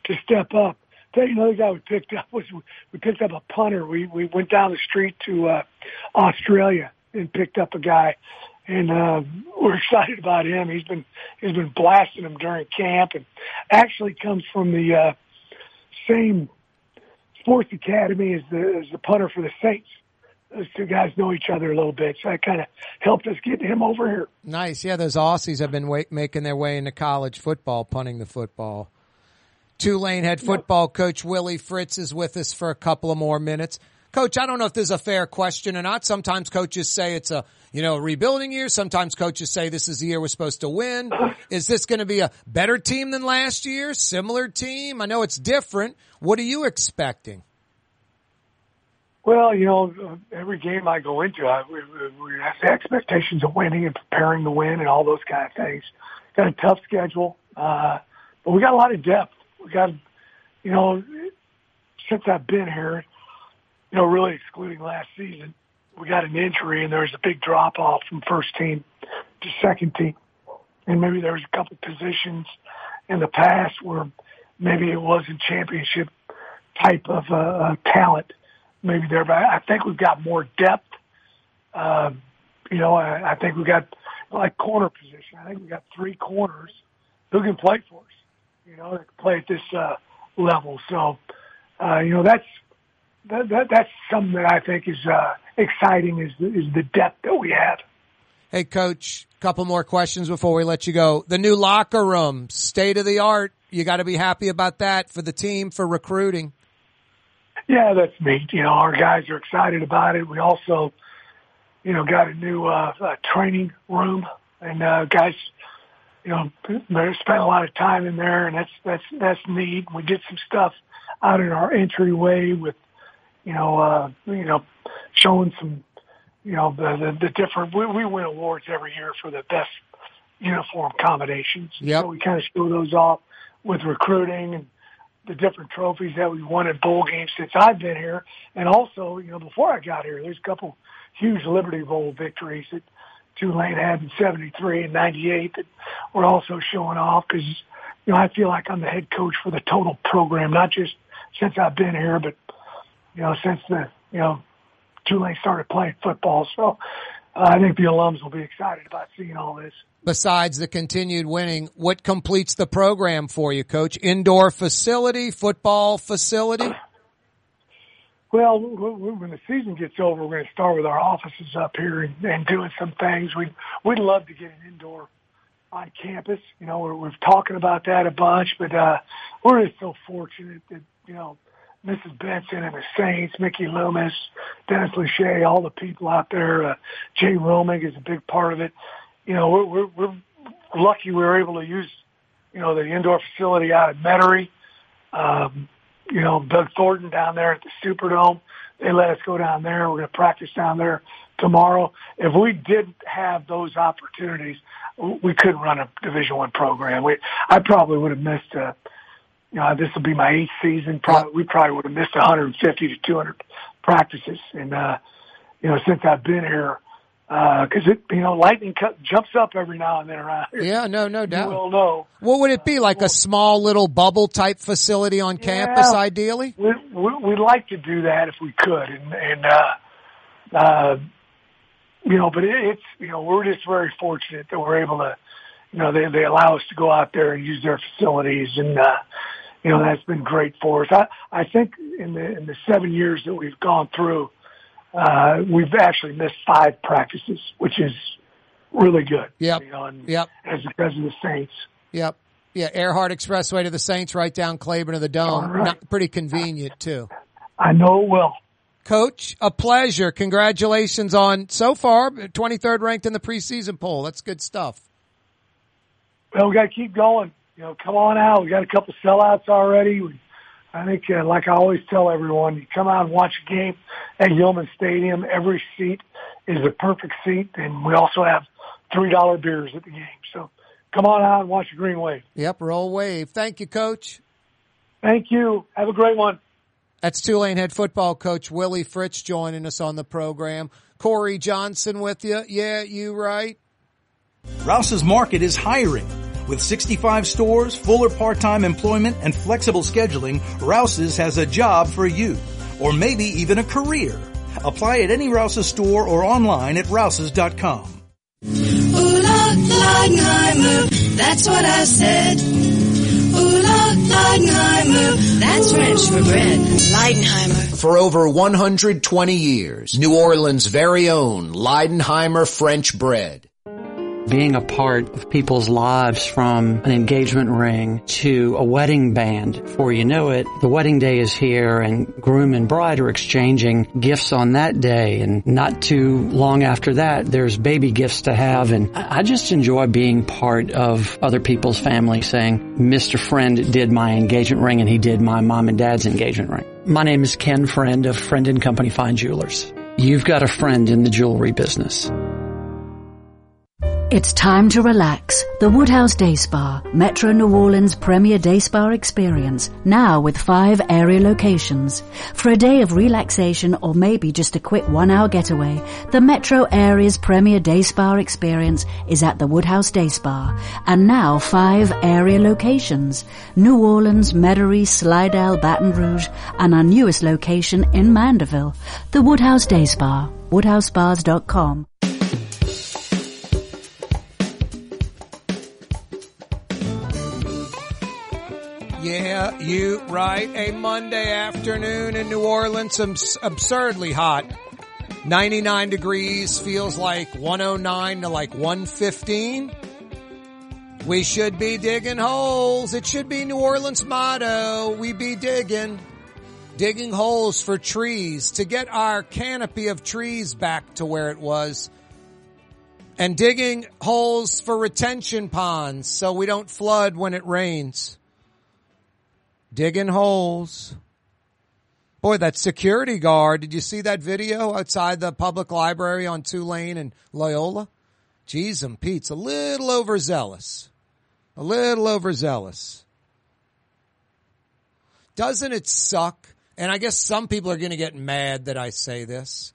to step up. Tell you another guy we picked up was we picked up a punter. We we went down the street to uh, Australia and picked up a guy, and uh, we're excited about him. He's been he's been blasting them during camp, and actually comes from the uh, same sports academy as the as the punter for the Saints. Those two guys know each other a little bit, so that kind of helped us get him over here. Nice. Yeah, those Aussies have been wa- making their way into college football, punting the football. Tulane head football coach Willie Fritz is with us for a couple of more minutes. Coach, I don't know if this is a fair question or not. Sometimes coaches say it's a, you know, rebuilding year. Sometimes coaches say this is the year we're supposed to win. Is this going to be a better team than last year? Similar team? I know it's different. What are you expecting? Well, you know, every game I go into, I, we we have the expectations of winning and preparing to win and all those kind of things. Got a tough schedule, uh, but we got a lot of depth. We got, you know, since I've been here, you know, really excluding last season, we got an injury and there was a big drop off from first team to second team. And maybe there was a couple positions in the past where maybe it wasn't championship type of uh, uh, talent maybe there, but I think we've got more depth. Um, you know, I, I think we got like corner position. I think we got three corners who can play for us. You know, that can play at this uh, level. So, uh, you know, that's that, that that's something that I think is uh, exciting. Is the, is the depth that we have. Hey, coach, a couple more questions before we let you go. The new locker room, state of the art. You got to be happy about that for the team, for recruiting. Yeah, that's neat. You know, our guys are excited about it. We also, you know, got a new uh, uh, training room, and uh, guys, you know, spent a lot of time in there, and that's that's that's neat. We did some stuff out in our entryway with, you know, uh, you know, showing some, you know, the the, the different. We, we win awards every year for the best uniform combinations. Yep. So we kind of show those off with recruiting and the different trophies that we won at bowl games since I've been here. And also, you know, before I got here, there's a couple huge Liberty Bowl victories that Tulane had in 73 and 98 that we're also showing off because, you know, I feel like I'm the head coach for the total program, not just since I've been here, but, you know, since the, you know, Tulane started playing football. So uh, I think the alums will be excited about seeing all this. Besides the continued winning, what completes the program for you, coach? Indoor facility, football facility? Well, when the season gets over, we're going to start with our offices up here and, and doing some things. We'd we'd love to get an indoor on campus. You know, we're, we're talking about that a bunch, but uh, we're just so fortunate that you know Mrs. Benson and the Saints, Mickey Loomis, Dennis Lauscha, all the people out there. Uh, Jay Romig is a big part of it. You know, we're, we're we're lucky we were able to use you know the indoor facility out at Metairie. Um, you know, Doug Thornton down there at the Superdome. They let us go down there. We're going to practice down there tomorrow. If we didn't have those opportunities, we couldn't run a Division One program. We, I probably would have missed. Uh, you know, this will be my eighth season. Probably, we probably would have missed 150 to 200 practices. And uh, you know, since I've been here, because it, you know, lightning cut, jumps up every now and then around here. Yeah, no, no doubt. Will know. What would it be? Like a small little bubble type facility on campus, ideally? We, we, we'd like to do that if we could, and and uh, uh, you know, but it, it's you know we're just very fortunate that we're able to, you know, they they allow us to go out there and use their facilities, and uh, you know, that's been great for us. I, I think in the, in the seven years that we've gone through, uh, we've actually missed five practices, which is really good. Yep. You know, and Yep. as because of the Saints. Yep. Yeah, Earhart Expressway to the Saints, right down Claiborne to the Dome. Right. Not, pretty convenient too. I know it will. Coach, a pleasure. Congratulations on so far 23rd ranked in the preseason poll. That's good stuff. Well, we got to keep going. You know, come on out. We got a couple of sellouts already. We, I think, uh, like I always tell everyone, you come out and watch a game at Yulman Stadium. Every seat is a perfect seat, and we also have three dollar beers at the game. So come on out and watch the Green Wave. Yep, roll wave. Thank you, Coach. Thank you. Have a great one. That's Tulane head football coach Willie Fritz joining us on the program. Kaare Johnson with you. Yeah, you right. Rouse's Market is hiring. With 65 stores, full or part-time employment, and flexible scheduling, Rouse's has a job for you. Or maybe even a career. Apply at any Rouse's store or online at rouses.com. Ooh la Leidenheimer, that's what I said. Leidenheimer, that's French for bread. Leidenheimer. For over 120 years, New Orleans' very own Leidenheimer French bread. Being a part of people's lives from an engagement ring to a wedding band. Before you know it, the wedding day is here and groom and bride are exchanging gifts on that day. And not too long after that, there's baby gifts to have. And I just enjoy being part of other people's family saying, Mr. Friend did my engagement ring and he did my mom and dad's engagement ring. My name is Ken Friend of Friend and Company Fine Jewelers. You've got a friend in the jewelry business. It's time to relax. The Woodhouse Day Spa, Metro New Orleans' premier day spa experience, now with five area locations. For a day of relaxation or maybe just a quick one hour getaway, the Metro area's premier day spa experience is at the Woodhouse Day Spa, and now five area locations. New Orleans, Metairie, Slidell, Baton Rouge, and our newest location in Mandeville. The Woodhouse Day Spa, woodhousespas.com. Yeah, you right. A Monday afternoon in New Orleans, abs- absurdly hot. 99 degrees feels like 109 to like 115. We should be digging holes. It should be New Orleans motto. We be digging. Digging holes for trees to get our canopy of trees back to where it was. And digging holes for retention ponds so we don't flood when it rains digging holes. Boy, that security guard, did you see that video outside the public library on Tulane and Loyola? Jeez and Pete's a little overzealous. A little overzealous. Doesn't it suck? And I guess some people are going to get mad that I say this.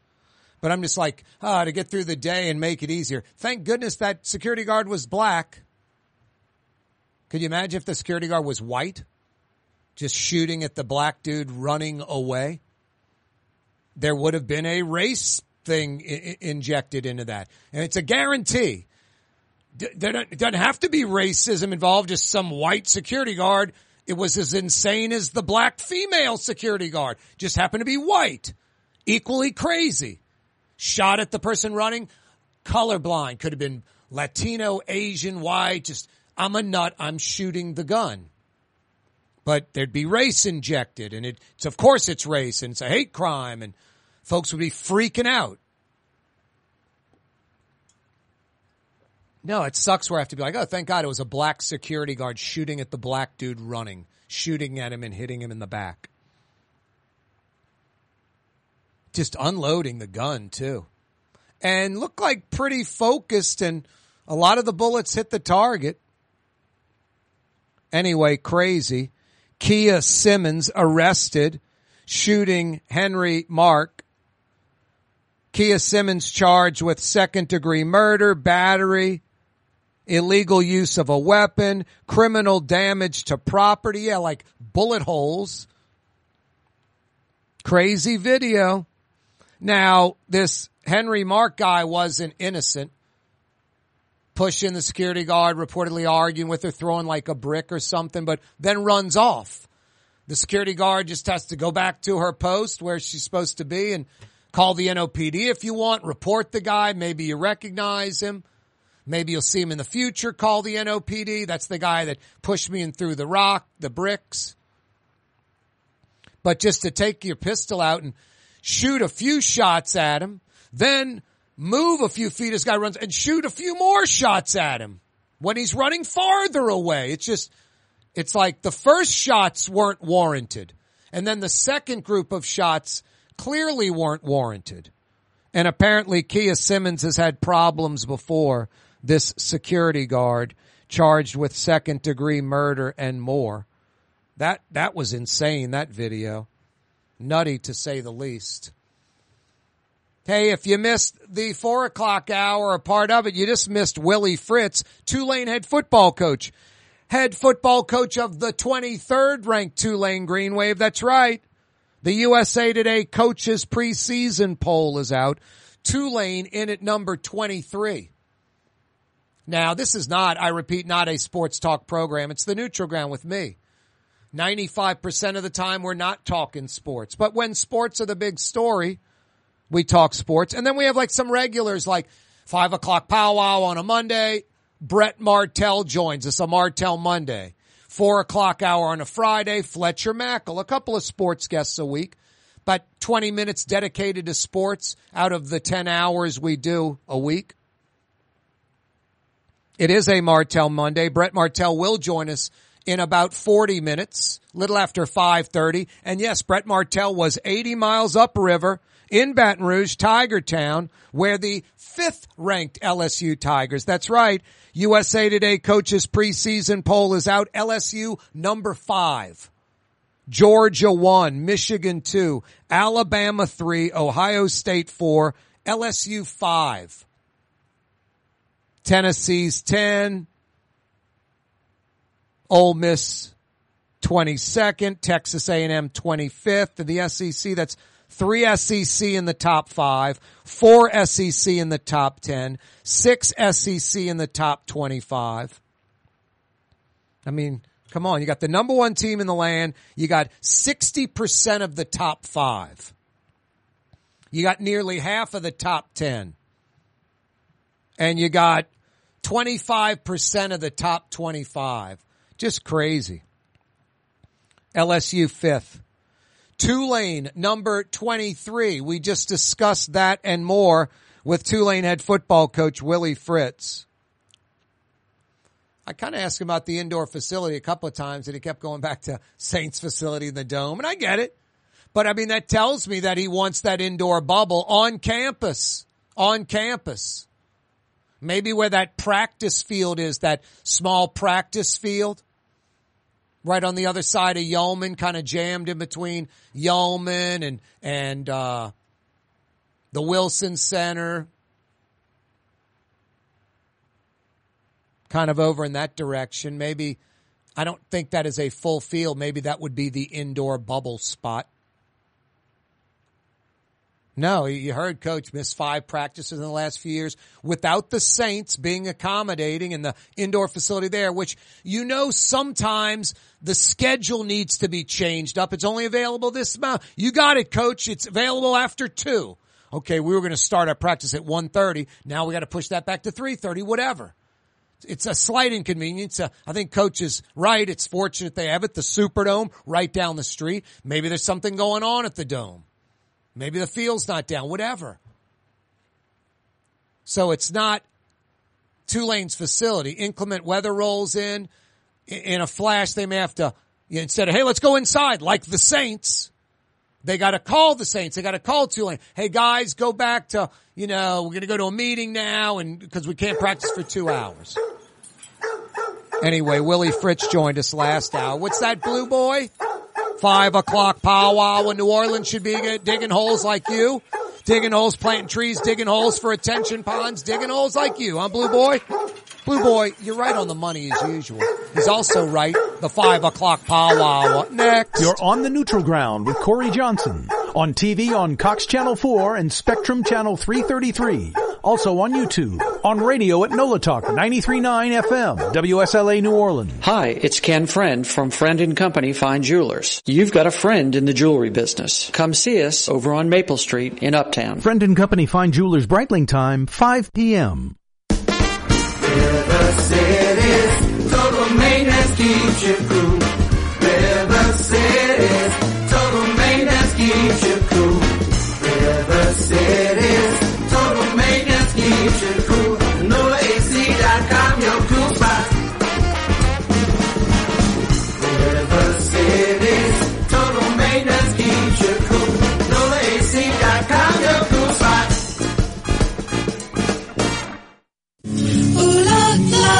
But I'm just like, ah, to get through the day and make it easier. Thank goodness that security guard was black. Could you imagine if the security guard was white? Just shooting at the black dude running away. There would have been a race thing I- injected into that. And it's a guarantee. There doesn't have to be racism involved, just some white security guard. It was as insane as the black female security guard. Just happened to be white. Equally crazy. Shot at the person running. Colorblind. Could have been Latino, Asian, white. Just, I'm a nut. I'm shooting the gun but there'd be race injected and it, it's of course it's race and it's a hate crime and folks would be freaking out. No, it sucks where I have to be like, oh, thank God it was a black security guard shooting at the black dude running, shooting at him and hitting him in the back. Just unloading the gun too. And looked like pretty focused and a lot of the bullets hit the target. Anyway, crazy. Kia Simmons arrested shooting Henry Mark. Kia Simmons charged with second degree murder, battery, illegal use of a weapon, criminal damage to property. Yeah, like bullet holes. Crazy video. Now, this Henry Mark guy wasn't innocent. Pushing the security guard, reportedly arguing with her, throwing like a brick or something, but then runs off. The security guard just has to go back to her post where she's supposed to be and call the NOPD if you want, report the guy. Maybe you recognize him. Maybe you'll see him in the future. Call the NOPD. That's the guy that pushed me in through the rock, the bricks. But just to take your pistol out and shoot a few shots at him, then move a few feet as guy runs and shoot a few more shots at him when he's running farther away. It's just, it's like the first shots weren't warranted. And then the second group of shots clearly weren't warranted. And apparently Kia Simmons has had problems before this security guard charged with second degree murder and more. That, that was insane, that video. Nutty to say the least. Hey, if you missed the four o'clock hour, a part of it, you just missed Willie Fritz, Tulane head football coach. Head football coach of the 23rd ranked Tulane Green Wave. That's right. The USA Today coaches preseason poll is out. Tulane in at number 23. Now, this is not, I repeat, not a sports talk program. It's the neutral ground with me. 95% of the time we're not talking sports. But when sports are the big story, we talk sports. And then we have like some regulars like five o'clock powwow on a Monday. Brett Martel joins us a Martel Monday. Four o'clock hour on a Friday. Fletcher Mackel, a couple of sports guests a week, but 20 minutes dedicated to sports out of the 10 hours we do a week. It is a Martel Monday. Brett Martel will join us in about 40 minutes, little after 5:30. And yes, Brett Martel was 80 miles upriver in Baton Rouge, Tiger Town, where the fifth ranked LSU Tigers. That's right. USA Today coaches preseason poll is out. LSU number five. Georgia one, Michigan two, Alabama three, Ohio State four, LSU five. Tennessee's 10, Ole Miss 22nd, Texas A&M 25th, and the SEC, that's three SEC in the top five, four SEC in the top 10, six SEC in the top 25. I mean, come on, you got the number one team in the land, you got 60% of the top five. You got nearly half of the top 10. And you got 25% of the top 25. Just crazy. LSU fifth. Tulane number 23. We just discussed that and more with Tulane head football coach Willie Fritz. I kind of asked him about the indoor facility a couple of times and he kept going back to Saints facility in the dome and I get it. But I mean, that tells me that he wants that indoor bubble on campus, on campus. Maybe where that practice field is, that small practice field, right on the other side of Yulman, kind of jammed in between Yulman and and uh, the Wilson Center, kind of over in that direction. Maybe I don't think that is a full field. Maybe that would be the indoor bubble spot. No, you heard coach miss five practices in the last few years without the Saints being accommodating in the indoor facility there, which you know sometimes the schedule needs to be changed up. It's only available this month. You got it, coach. It's available after two. Okay, we were going to start our practice at 1.30. Now we got to push that back to 3.30, whatever. It's a slight inconvenience. Uh, I think coach is right. It's fortunate they have it, the Superdome right down the street. Maybe there's something going on at the dome. Maybe the field's not down, whatever. So it's not Tulane's facility. Inclement weather rolls in. In a flash, they may have to, instead of, hey, let's go inside, like the Saints, they got to call the Saints. They got to call Tulane. Hey guys, go back to, you know, we're going to go to a meeting now and because we can't practice for two hours. Anyway, Willie Fritz joined us last hour. What's that blue boy? Five o'clock powwow in New Orleans should be digging holes like you. Digging holes, planting trees, digging holes for attention ponds, digging holes like you, huh, Blue Boy? Blue Boy, you're right on the money as usual. He's also right, the five o'clock powwow. Next. You're on the neutral ground with Kaare Johnson. On TV on Cox Channel 4 and Spectrum Channel 333. Also on YouTube, on radio at NOLA Talk 93.9 FM, WSLA New Orleans. Hi, it's Ken Friend from Friend and Company Fine Jewelers. You've got a friend in the jewelry business. Come see us over on Maple Street in Uptown. Friend and Company Fine Jewelers Breitling time, 5 p.m. River City's total maintenance keeps you cool.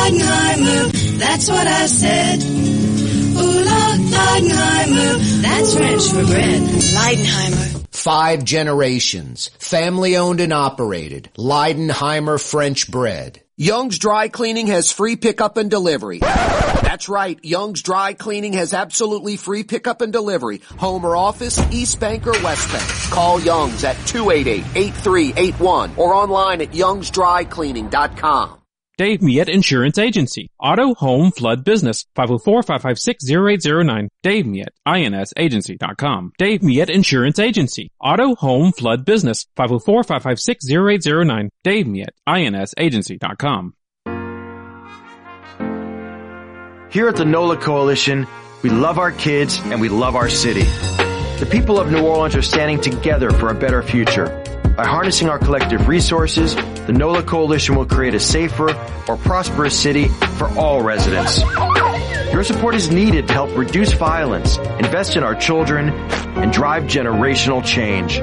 La Leidenheimer, that's what I said. Ooh that's French for bread. Leidenheimer. Five generations. Family owned and operated. Leidenheimer French bread. Young's Dry Cleaning has free pickup and delivery. That's right. Young's Dry Cleaning has absolutely free pickup and delivery. Home or office, East Bank or West Bank. Call Young's at 288-8381 or online at youngsdrycleaning.com. Dave Miet Insurance Agency. Auto, home, flood, business. 504-556-0809. Dave Miet, insagency.com. Dave Miet Insurance Agency. Auto, home, flood, business. 504-556-0809. Dave Miet, insagency.com. Here at the NOLA Coalition, we love our kids and we love our city. The people of New Orleans are standing together for a better future. By harnessing our collective resources, the NOLA Coalition will create a safer, more prosperous city for all residents. Your support is needed to help reduce violence, invest in our children, and drive generational change.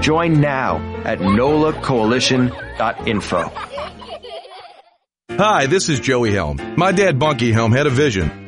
Join now at nolacoalition.info. Hi, this is Joey Helm. My dad, Bunky Helm, had a vision.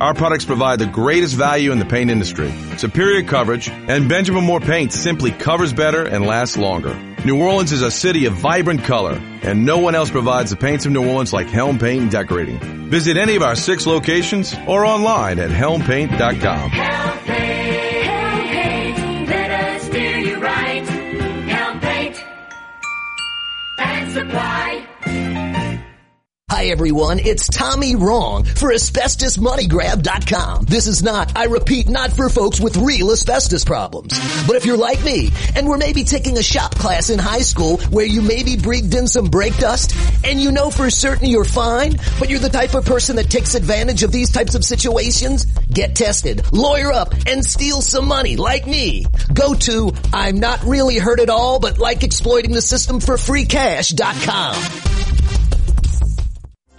our products provide the greatest value in the paint industry. Superior coverage, and Benjamin Moore paint simply covers better and lasts longer. New Orleans is a city of vibrant color, and no one else provides the paints of New Orleans like Helm Paint and Decorating. Visit any of our six locations or online at helmpaint.com. Help Hi everyone, it's Tommy Wrong for AsbestosMoneyGrab.com. This is not, I repeat, not for folks with real asbestos problems. But if you're like me, and we're maybe taking a shop class in high school where you maybe breathed in some brake dust, and you know for certain you're fine, but you're the type of person that takes advantage of these types of situations, get tested, lawyer up, and steal some money like me. Go to, I'm not really hurt at all, but like exploiting the system for free cash.com.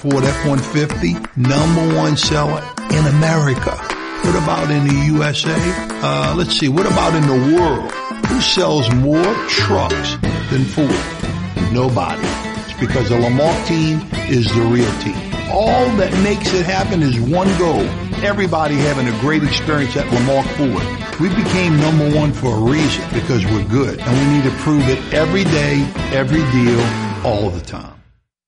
Ford F-150, number one seller in America. What about in the USA? Uh, let's see, what about in the world? Who sells more trucks than Ford? Nobody. It's because the Lamarque team is the real team. All that makes it happen is one goal. Everybody having a great experience at Lamarque Ford. We became number one for a reason because we're good and we need to prove it every day, every deal, all the time.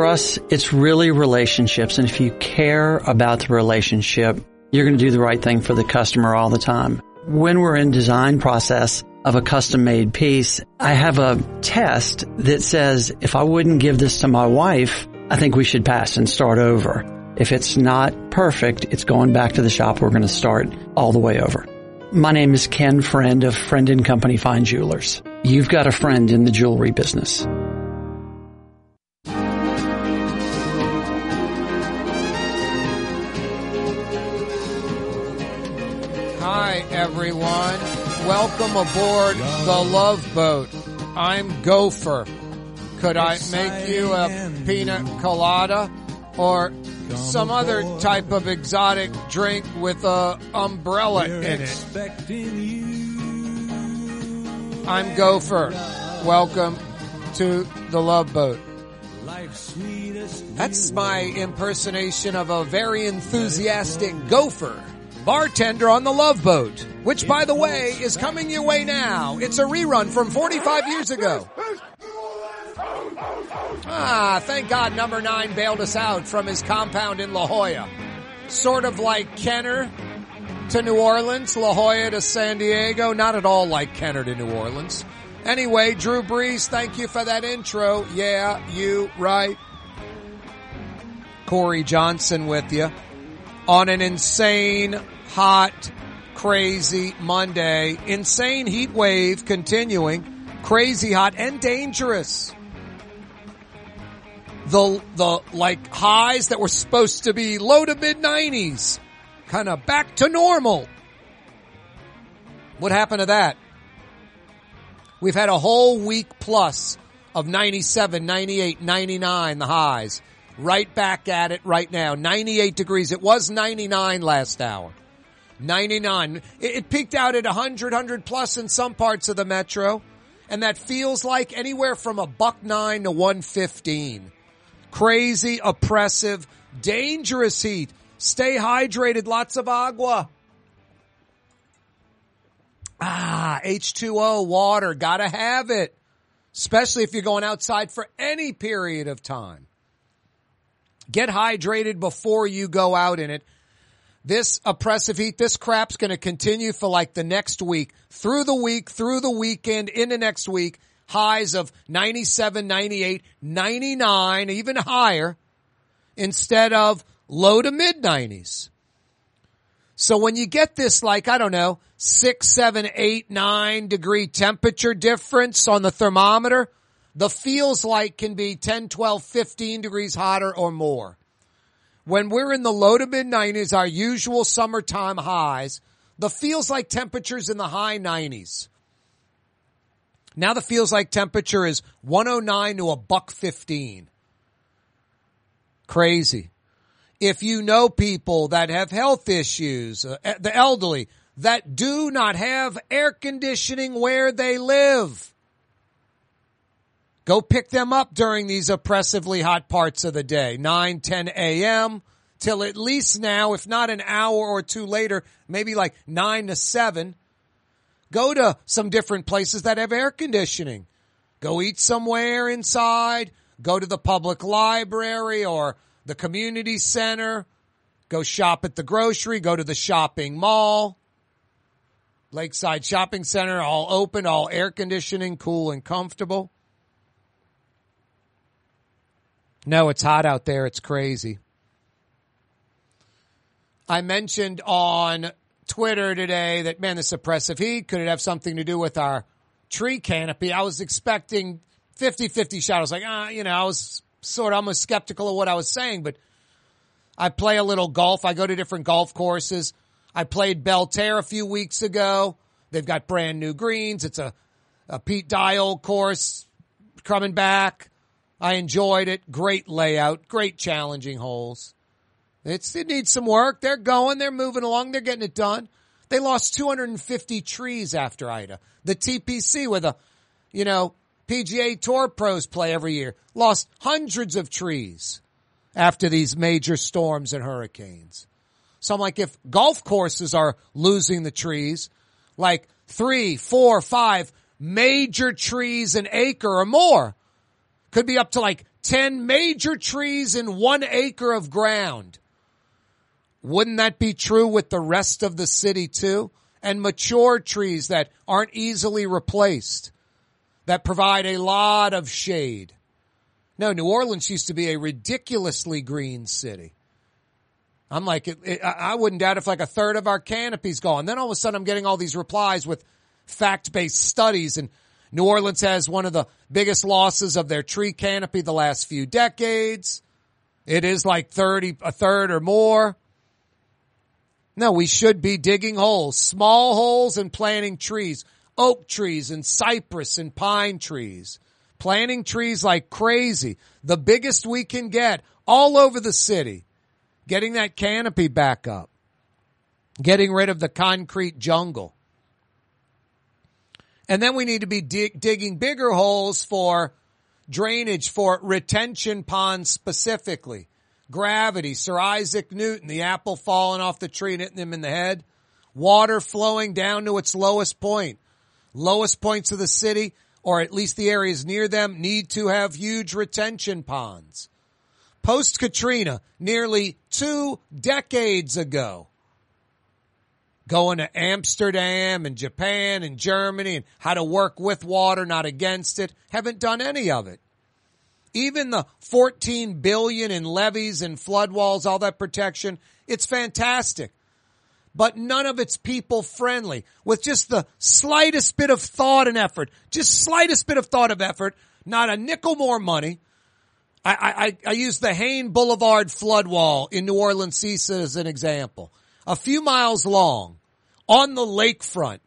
For us, it's really relationships. And if you care about the relationship, you're going to do the right thing for the customer all the time. When we're in design process of a custom made piece, I have a test that says if I wouldn't give this to my wife, I think we should pass and start over. If it's not perfect, it's going back to the shop. We're going to start all the way over. My name is Ken Friend of Friend and Company Fine Jewelers. You've got a friend in the jewelry business. Everyone. Welcome aboard the Love Boat. I'm Gopher. Could I make you a pina colada or some other type of exotic drink with a umbrella in it? I'm Gopher. Welcome to the Love Boat. That's my impersonation of a very enthusiastic gopher bartender on the Love Boat, which by the way is coming your way now. It's a rerun from 45 years ago. Ah, thank God number nine bailed us out from his compound in La Jolla. Sort of like Kenner to New Orleans, La Jolla to San Diego. Not at all like Kenner to New Orleans. Anyway, Drew Brees, thank you for that intro. Yeah, you right. Kaare Johnson with you on an insane, hot, crazy Monday. Insane heat wave continuing. Crazy hot and dangerous. The, the, like highs that were supposed to be low to mid nineties. Kind of back to normal. What happened to that? We've had a whole week plus of 97, 98, 99, the highs. Right back at it right now. 98 degrees. It was 99 last hour. 99. It, it peaked out at 100, 100 plus in some parts of the metro. And that feels like anywhere from a buck nine to 115. Crazy, oppressive, dangerous heat. Stay hydrated. Lots of agua. Ah, H2O, water. Gotta have it. Especially if you're going outside for any period of time. Get hydrated before you go out in it. This oppressive heat, this crap's going to continue for like the next week, through the week, through the weekend, into next week. Highs of 97, 98, 99, even higher instead of low to mid 90s. So when you get this like, I don't know, six, seven, eight, nine degree temperature difference on the thermometer, the feels like can be 10, 12, 15 degrees hotter or more. When we're in the low to mid 90s, our usual summertime highs, the feels like temperatures in the high 90s. Now the feels like temperature is 109 to a buck 15. Crazy. If you know people that have health issues, uh, the elderly, that do not have air conditioning where they live, Go pick them up during these oppressively hot parts of the day, 9, 10 a.m. till at least now, if not an hour or two later, maybe like 9 to 7. Go to some different places that have air conditioning. Go eat somewhere inside. Go to the public library or the community center. Go shop at the grocery. Go to the shopping mall. Lakeside Shopping Center, all open, all air conditioning, cool and comfortable. No, it's hot out there. It's crazy. I mentioned on Twitter today that, man, the suppressive heat, could it have something to do with our tree canopy? I was expecting 50-50 shot. I was like, ah, you know, I was sort of almost skeptical of what I was saying, but I play a little golf. I go to different golf courses. I played Belle Terre a few weeks ago. They've got brand new greens. It's a, a Pete Dye course coming back. I enjoyed it. Great layout, great challenging holes. It's, it needs some work. They're going, they're moving along, they're getting it done. They lost 250 trees after Ida. The TPC where the, you know, PGA Tour pros play every year, lost hundreds of trees after these major storms and hurricanes. So I'm like, if golf courses are losing the trees, like three, four, five major trees an acre or more. Could be up to like 10 major trees in one acre of ground. Wouldn't that be true with the rest of the city too? And mature trees that aren't easily replaced, that provide a lot of shade. No, New Orleans used to be a ridiculously green city. I'm like, it, it, I wouldn't doubt if like a third of our canopy's gone. Then all of a sudden I'm getting all these replies with fact-based studies and New Orleans has one of the biggest losses of their tree canopy the last few decades. It is like 30, a third or more. No, we should be digging holes, small holes and planting trees, oak trees and cypress and pine trees, planting trees like crazy, the biggest we can get all over the city, getting that canopy back up, getting rid of the concrete jungle. And then we need to be dig- digging bigger holes for drainage, for retention ponds specifically. Gravity, Sir Isaac Newton, the apple falling off the tree and hitting him in the head. Water flowing down to its lowest point. Lowest points of the city, or at least the areas near them, need to have huge retention ponds. Post Katrina, nearly two decades ago, going to Amsterdam and Japan and Germany and how to work with water, not against it. Haven't done any of it. Even the 14 billion in levees and flood walls, all that protection, it's fantastic. But none of it's people friendly with just the slightest bit of thought and effort, just slightest bit of thought of effort, not a nickel more money. I, I, I use the Hayne Boulevard flood wall in New Orleans, CISA as an example. A few miles long on the lakefront.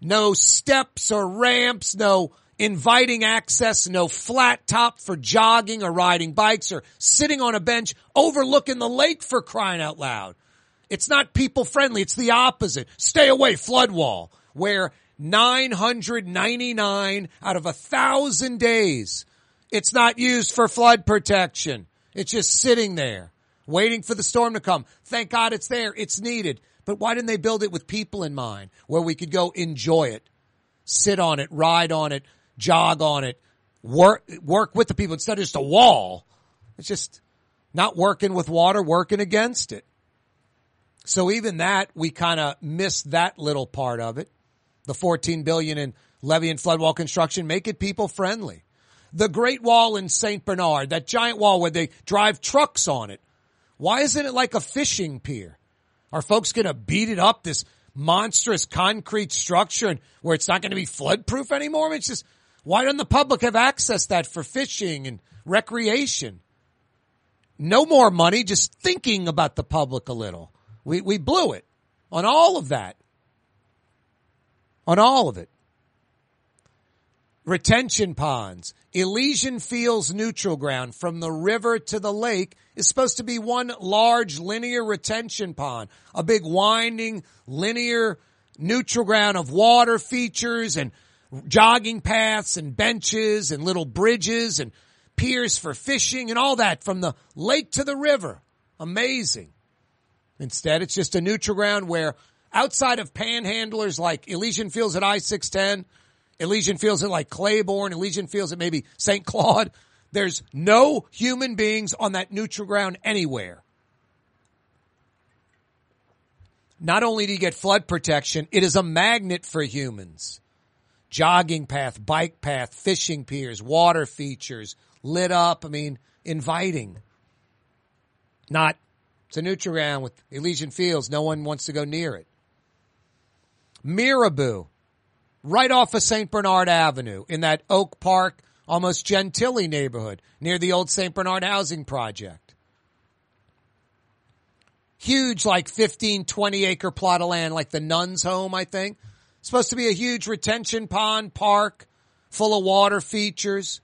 No steps or ramps, no inviting access, no flat top for jogging or riding bikes or sitting on a bench overlooking the lake for crying out loud. It's not people friendly. It's the opposite. Stay away, flood wall, where 999 out of a thousand days, it's not used for flood protection. It's just sitting there waiting for the storm to come. Thank God it's there. It's needed. But why didn't they build it with people in mind where we could go enjoy it, sit on it, ride on it, jog on it, work, work with the people instead of just a wall. It's just not working with water, working against it. So even that, we kind of missed that little part of it. The 14 billion in levee and flood wall construction, make it people friendly. The Great Wall in St. Bernard, that giant wall where they drive trucks on it. Why isn't it like a fishing pier? Are folks going to beat it up, this monstrous concrete structure and where it's not going to be flood proof anymore? I mean, it's just, why doesn't the public have access that for fishing and recreation? No more money, just thinking about the public a little. We, we blew it on all of that. On all of it. Retention ponds. Elysian Fields neutral ground from the river to the lake is supposed to be one large linear retention pond. A big winding linear neutral ground of water features and jogging paths and benches and little bridges and piers for fishing and all that from the lake to the river. Amazing. Instead, it's just a neutral ground where outside of panhandlers like Elysian Fields at I-610, Elysian Fields at like Claiborne, Elysian Fields at maybe St. Claude, there's no human beings on that neutral ground anywhere. Not only do you get flood protection, it is a magnet for humans. Jogging path, bike path, fishing piers, water features, lit up. I mean, inviting. Not, it's a neutral ground with Elysian Fields. No one wants to go near it. Mirabeau, right off of St. Bernard Avenue in that Oak Park, almost Gentilly neighborhood near the old St. Bernard housing project. Huge, like 15, 20 acre plot of land, like the nun's home, I think. Supposed to be a huge retention pond park full of water features.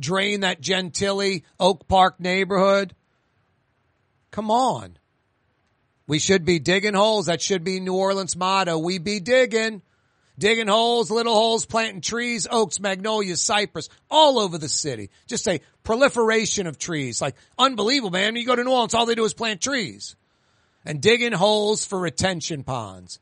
Drain that Gentilly Oak Park neighborhood. Come on. We should be digging holes. That should be New Orleans motto. We be digging. Digging holes, little holes, planting trees, oaks, magnolias, cypress, all over the city. Just a proliferation of trees. Like, unbelievable, man. You go to New Orleans, all they do is plant trees. And digging holes for retention ponds.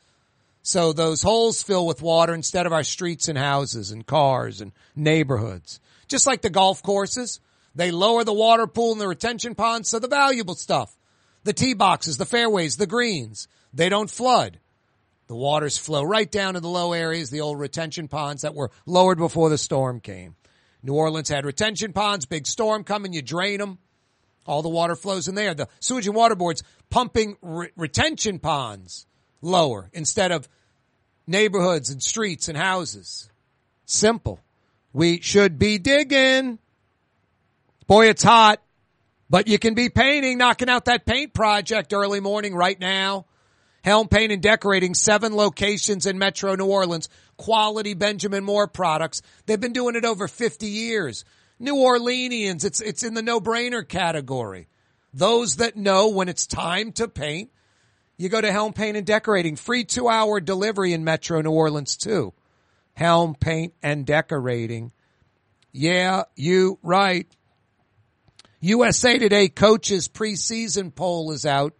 So those holes fill with water instead of our streets and houses and cars and neighborhoods. Just like the golf courses, they lower the water pool and the retention ponds so the valuable stuff, the tee boxes, the fairways, the greens, they don't flood. The waters flow right down to the low areas, the old retention ponds that were lowered before the storm came. New Orleans had retention ponds, big storm coming, you drain them. All the water flows in there. The sewage and water boards pumping re- retention ponds lower instead of neighborhoods and streets and houses. Simple. We should be digging. Boy, it's hot, but you can be painting, knocking out that paint project early morning right now. Helm Paint and Decorating, seven locations in Metro New Orleans. Quality Benjamin Moore products. They've been doing it over 50 years. New Orleanians, it's, it's in the no-brainer category. Those that know when it's time to paint, you go to Helm Paint and Decorating. Free two hour delivery in Metro New Orleans too. Helm Paint and Decorating. Yeah, you right. USA Today coaches preseason poll is out.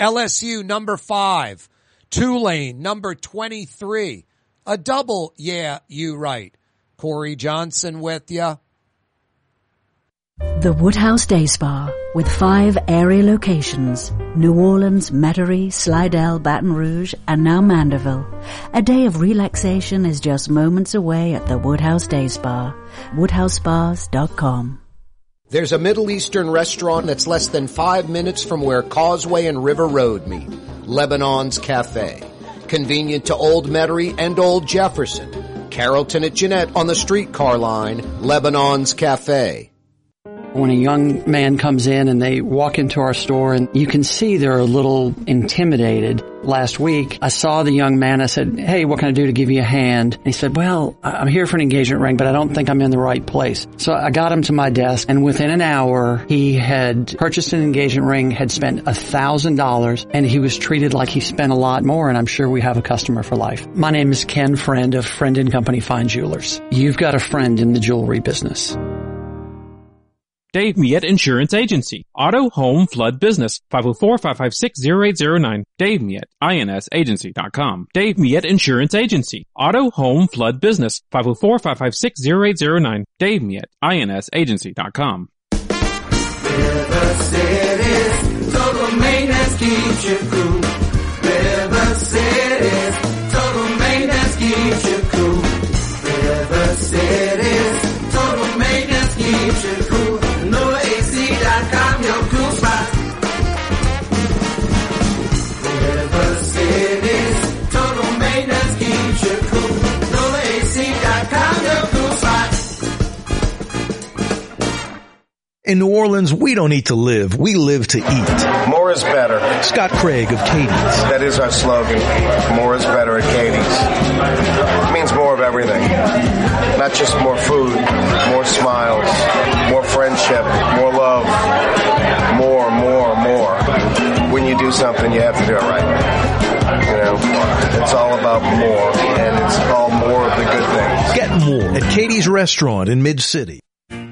LSU number five. Tulane number 23. A double. Yeah, you right. Kaare Johnson with you. The Woodhouse Day Spa, with five area locations, New Orleans, Metairie, Slidell, Baton Rouge, and now Mandeville. A day of relaxation is just moments away at the Woodhouse Day Spa. WoodhouseSpas.com. There's a Middle Eastern restaurant that's less than five minutes from where Causeway and River Road meet. Lebanon's Cafe. Convenient to Old Metairie and Old Jefferson. Carrollton at Jeanette on the streetcar line. Lebanon's Cafe. When a young man comes in and they walk into our store and you can see they're a little intimidated. Last week, I saw the young man. I said, Hey, what can I do to give you a hand? And he said, Well, I'm here for an engagement ring, but I don't think I'm in the right place. So I got him to my desk and within an hour, he had purchased an engagement ring, had spent a thousand dollars and he was treated like he spent a lot more. And I'm sure we have a customer for life. My name is Ken Friend of Friend and Company Fine Jewelers. You've got a friend in the jewelry business. Dave Miet Insurance Agency. Auto, home, flood business. 504-556-0809. Dave Miet, insagency.com. Dave Miet Insurance Agency. Auto, home, flood business. 504-556-0809. Dave Miet, insagency.com. River City's total maintenance keeps you cool. In New Orleans, we don't eat to live, we live to eat. More is better. Scott Craig of Katie's. That is our slogan. More is better at Katie's. It means more of everything. Not just more food, more smiles, more friendship, more love, more, more, more. When you do something, you have to do it right. You know, it's all about more, and it's all more of the good things. Get more at Katie's Restaurant in Mid-City.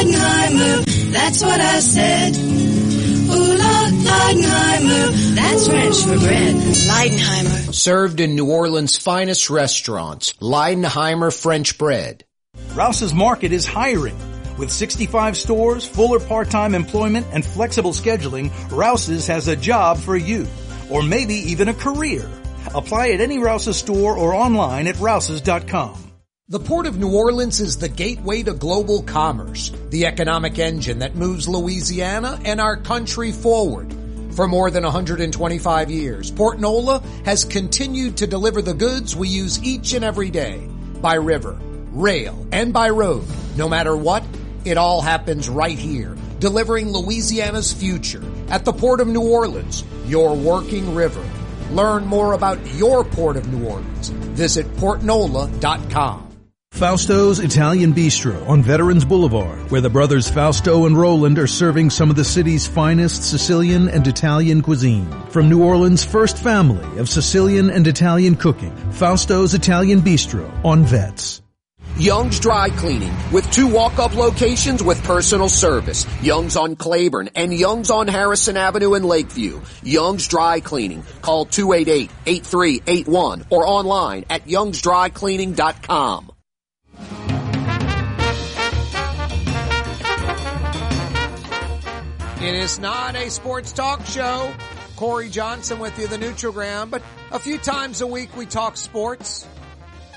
Leidenheimer, that's what I said. Ooh la Leidenheimer, that's French for bread. Leidenheimer. Served in New Orleans' finest restaurants. Leidenheimer French bread. Rouse's Market is hiring. With 65 stores, full or part-time employment, and flexible scheduling, Rouse's has a job for you. Or maybe even a career. Apply at any Rouse's store or online at rouses.com. The Port of New Orleans is the gateway to global commerce, the economic engine that moves Louisiana and our country forward. For more than 125 years, Port Nola has continued to deliver the goods we use each and every day by river, rail, and by road. No matter what, it all happens right here, delivering Louisiana's future at the Port of New Orleans, your working river. Learn more about your Port of New Orleans. Visit portnola.com. Fausto's Italian Bistro on Veterans Boulevard, where the brothers Fausto and Roland are serving some of the city's finest Sicilian and Italian cuisine. From New Orleans' first family of Sicilian and Italian cooking, Fausto's Italian Bistro on Vets. Young's Dry Cleaning with two walk-up locations with personal service. Young's on Claiborne and Young's on Harrison Avenue in Lakeview. Young's Dry Cleaning. Call 288-8381 or online at youngsdrycleaning.com. It is not a sports talk show. Kaare Johnson with you, the neutral ground, but a few times a week we talk sports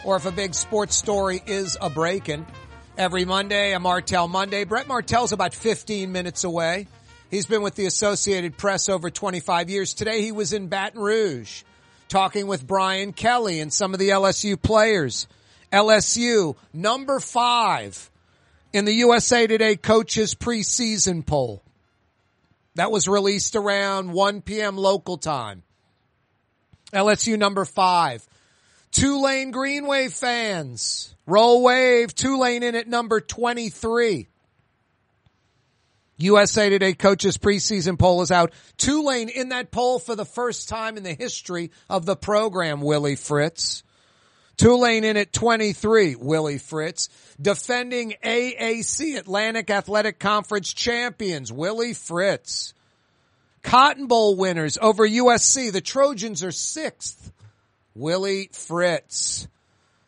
or if a big sports story is a breaking. Every Monday, a Martel Monday. Brett Martel's about 15 minutes away. He's been with the Associated Press over 25 years. Today he was in Baton Rouge talking with Brian Kelly and some of the LSU players. LSU, number five in the USA Today coaches preseason poll. That was released around 1 p.m. local time. LSU number five. Tulane Green Wave fans. Roll wave. Tulane in at number 23. USA Today coaches preseason poll is out. Tulane in that poll for the first time in the history of the program, Willie Fritz. Tulane in at 23, Willie Fritz. Defending AAC, Atlantic Athletic Conference champions, Willie Fritz. Cotton Bowl winners over USC. The Trojans are sixth. Willie Fritz.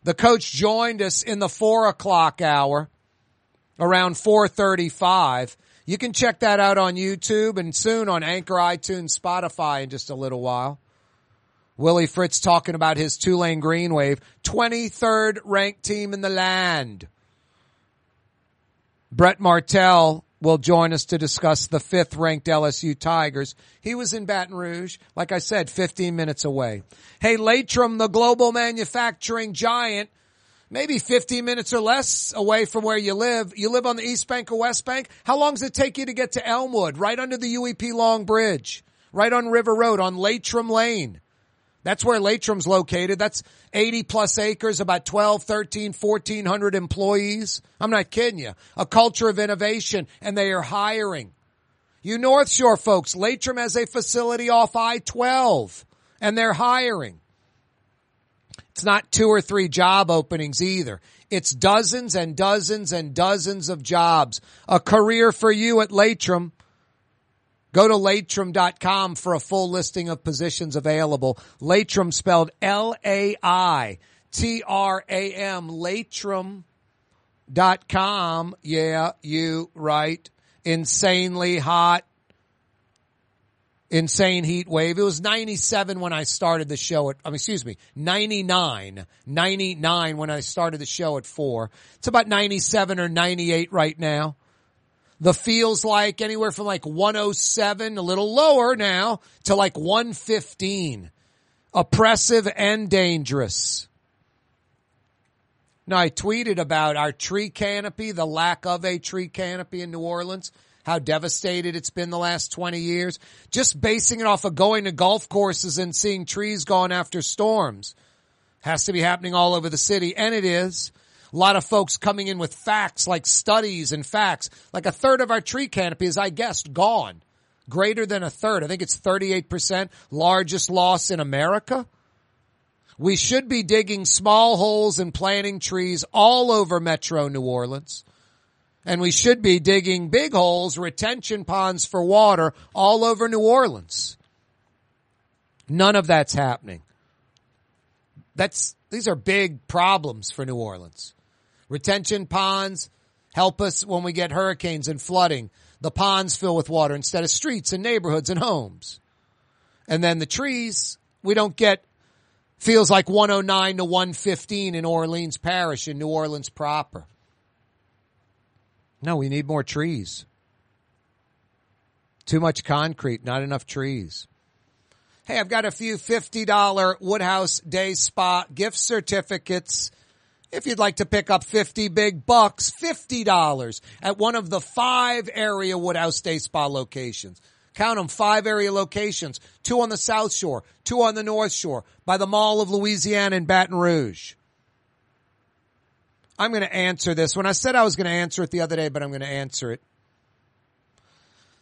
The coach joined us in the four o'clock hour around 435. You can check that out on YouTube and soon on Anchor, iTunes, Spotify in just a little while. Willie Fritz talking about his Tulane Green Wave, 23rd ranked team in the land. Brett Martel will join us to discuss the fifth ranked LSU Tigers. He was in Baton Rouge, like I said, 15 minutes away. Hey, Laitram, the global manufacturing giant, maybe 15 minutes or less away from where you live. You live on the East Bank or West Bank. How long does it take you to get to Elmwood? Right under the Huey P. Long Bridge, right on River Road on Laitram Lane. That's where Laitram's located. That's 80 plus acres, about 12, 13, 1400 employees. I'm not kidding you. A culture of innovation and they are hiring. You North Shore folks, Laitram has a facility off I-12 and they're hiring. It's not two or three job openings either. It's dozens and dozens and dozens of jobs. A career for you at Laitram. Go to laitram.com for a full listing of positions available. Laitram spelled L-A-I-T-R-A-M, laitram.com. Yeah, you right. Insanely hot. Insane heat wave. It was 97 when I started the show at, I mean, excuse me, 99, 99 when I started the show at four. It's about 97 or 98 right now. The feels like anywhere from like 107, a little lower now, to like 115. Oppressive and dangerous. Now I tweeted about our tree canopy, the lack of a tree canopy in New Orleans, how devastated it's been the last 20 years. Just basing it off of going to golf courses and seeing trees gone after storms. Has to be happening all over the city, and it is. A lot of folks coming in with facts like studies and facts. Like a third of our tree canopy is, I guessed, gone. Greater than a third. I think it's 38%. Largest loss in America. We should be digging small holes and planting trees all over Metro New Orleans. And we should be digging big holes, retention ponds for water all over New Orleans. None of that's happening. That's, these are big problems for New Orleans. Retention ponds help us when we get hurricanes and flooding. The ponds fill with water instead of streets and neighborhoods and homes. And then the trees, we don't get, feels like 109 to 115 in Orleans Parish in New Orleans proper. No, we need more trees. Too much concrete, not enough trees. Hey, I've got a few $50 Woodhouse Day Spa gift certificates. If you'd like to pick up 50 big bucks, $50 at one of the five area Woodhouse Day Spa locations. Count them, five area locations. Two on the South Shore, two on the North Shore, by the Mall of Louisiana in Baton Rouge. I'm going to answer this. When I said I was going to answer it the other day, but I'm going to answer it.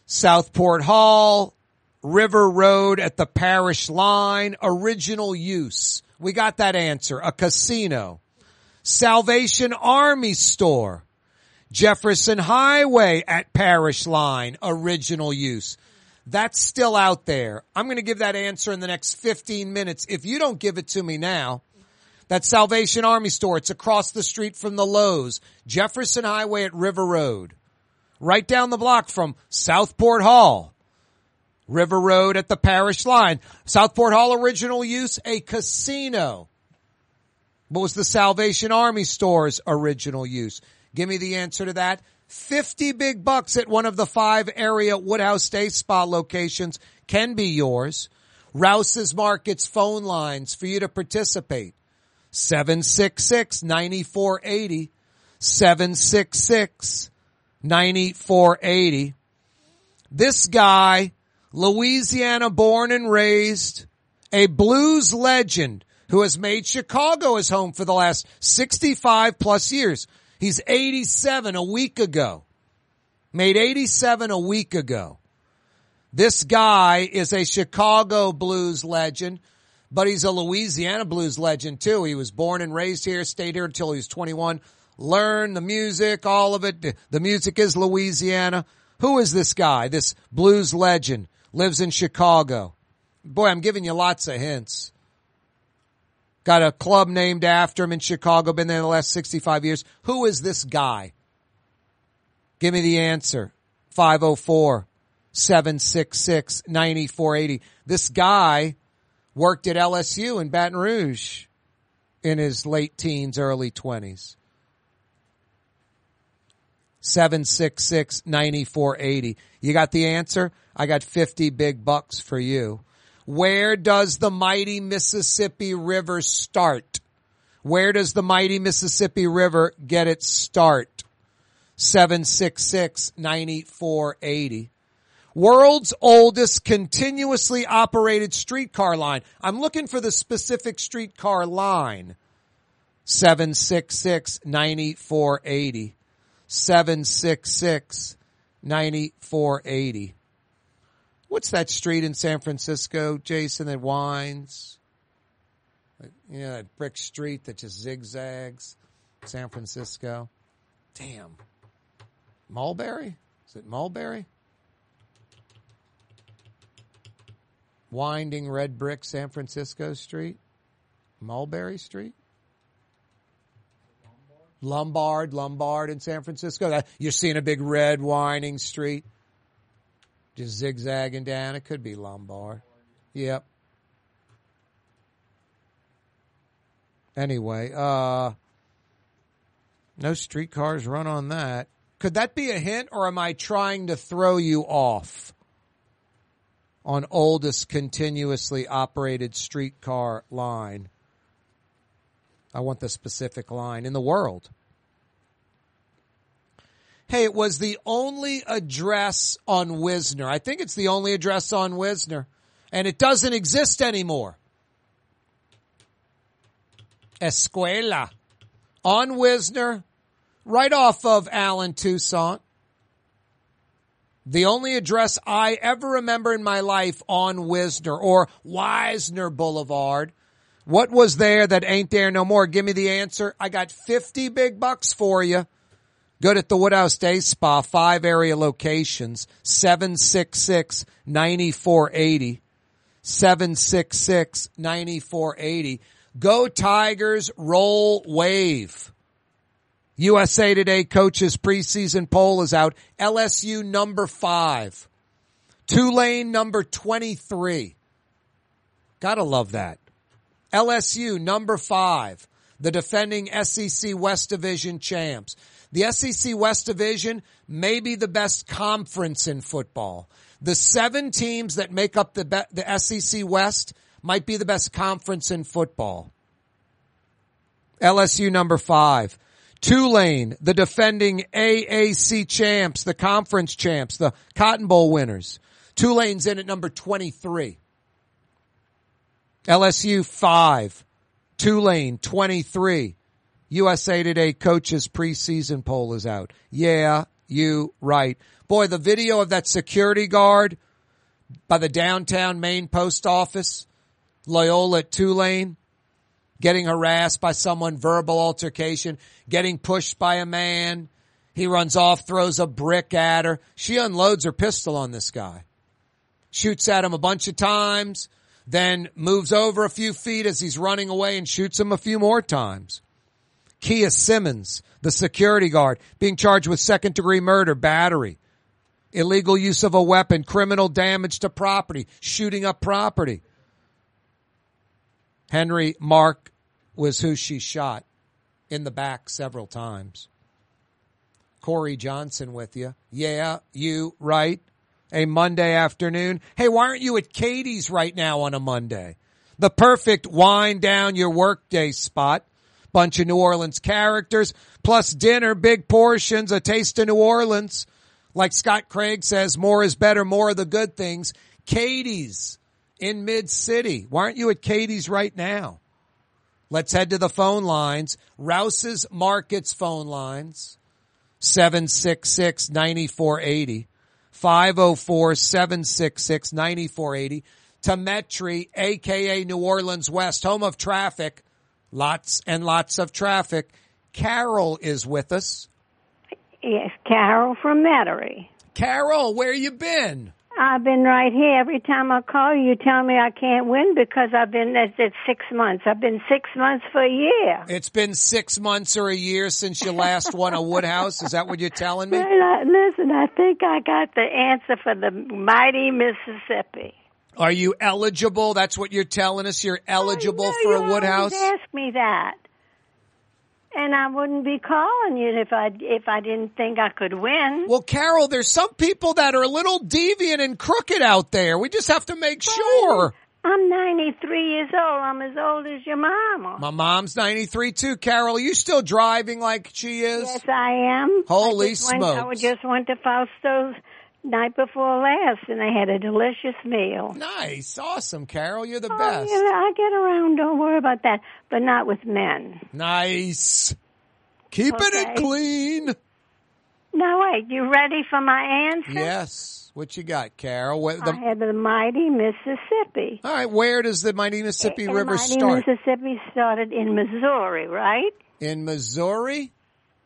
Southport Hall, River Road at the parish line, original use. We got that answer. A casino. Salvation Army store. Jefferson Highway at parish line, original use. That's still out there. I'm going to give that answer in the next 15 minutes. If you don't give it to me now, that Salvation Army store, it's across the street from the Lowe's, Jefferson Highway at River Road. Right down the block from Southport Hall. River Road at the parish line. Southport Hall original use, a casino. What was the Salvation Army store's original use? Give me the answer to that. 50 big bucks at one of the five area Woodhouse Day Spa locations can be yours. Rouse's Markets phone lines for you to participate. 766-9480. 766-9480. This guy, Louisiana born and raised, a blues legend who has made Chicago his home for the last 65 plus years. He's 87 a week ago. Made 87 a week ago. This guy is a Chicago blues legend, but he's a Louisiana blues legend too. He was born and raised here, stayed here until he was 21, learned the music, all of it. The music is Louisiana. Who is this guy? This blues legend lives in Chicago. Boy, I'm giving you lots of hints. Got a club named after him in Chicago, been there the last 65 years. Who is this guy? Give me the answer. 504 766 9480. This guy worked at LSU in Baton Rouge in his late teens, early 20s. 766 9480. You got the answer? I got 50 big bucks for you. Where does the mighty Mississippi River start? Where does the mighty Mississippi River get its start? 766-9480. World's oldest continuously operated streetcar line. I'm looking for the specific streetcar line. 766-9480. 766-9480. What's that street in San Francisco, Jason, that winds? You know, that brick street that just zigzags? San Francisco. Damn. Mulberry? Is it Mulberry? Winding red brick San Francisco Street? Mulberry Street? Lombard, Lombard in San Francisco. You're seeing a big red winding street just zigzagging down. It could be lumbar. Yep. Anyway, uh, no streetcars run on that. Could that be a hint or am I trying to throw you off on oldest continuously operated streetcar line? I want the specific line in the world. Hey, it was the only address on Wisner. I think it's the only address on Wisner. And it doesn't exist anymore. Escuela. On Wisner, right off of Allen Toussaint. The only address I ever remember in my life on Wisner or Wisner Boulevard. What was there that ain't there no more? Give me the answer. I got 50 big bucks for you. Good at the Woodhouse Day Spa, five area locations, 766-9480. 766-9480. Go Tigers, roll wave. USA Today coaches preseason poll is out. LSU number five. Tulane number 23. Gotta love that. LSU number five. The defending SEC West Division champs. The SEC West Division may be the best conference in football. The seven teams that make up the, be- the SEC West might be the best conference in football. LSU number five. Tulane, the defending AAC champs, the conference champs, the Cotton Bowl winners. Tulane's in at number 23. LSU 5. Tulane 23. USA Today coaches preseason poll is out. Yeah, you right. Boy, the video of that security guard by the downtown main post office, Loyola Tulane, getting harassed by someone, verbal altercation, getting pushed by a man. He runs off, throws a brick at her. She unloads her pistol on this guy. Shoots at him a bunch of times, then moves over a few feet as he's running away and shoots him a few more times. Kia Simmons, the security guard, being charged with second degree murder, battery, illegal use of a weapon, criminal damage to property, shooting up property. Henry Mark was who she shot in the back several times. Kaare Johnson with you. Yeah, you right. A Monday afternoon. Hey, why aren't you at Katie's right now on a Monday? The perfect wind down your workday spot. Bunch of New Orleans characters, plus dinner, big portions, a taste of New Orleans. Like Scott Craig says, more is better, more of the good things. Katie's in Mid City. Why aren't you at Katie's right now? Let's head to the phone lines. Rouse's Markets phone lines. 766-9480. 504-766-9480. To Metri, aka New Orleans West, home of traffic. Lots and lots of traffic. Carol is with us. Yes, Carol from Metairie. Carol, where you been? I've been right here. Every time I call you, you tell me I can't win because I've been at at six months. I've been six months for a year. It's been six months or a year since you last won a Woodhouse. Is that what you're telling me? Listen, I think I got the answer for the mighty Mississippi. Are you eligible? That's what you're telling us. You're oh, eligible No, for a Woodhouse? ask me that, and I wouldn't be calling you if I if I didn't think I could win. Well, Carol, there's some people that are a little deviant and crooked out there. We just have to make sure. I'm 93 years old. I'm as old as your mama. My mom's 93 too. Carol, are you still driving like she is? Yes, I am. Holy I just went- I smokes. just went to Fausto's night before last, and they had a delicious meal. Nice. Awesome, Carol. You're the Oh, best. yeah, I get around. Don't worry about that. But not with men. Nice. Keeping it clean. No, wait. You ready for my answer? Yes. What you got, Carol? What, the, I have the mighty Mississippi. all right. Where does the mighty Mississippi And River mighty start? Mississippi started in Missouri, right? In Missouri?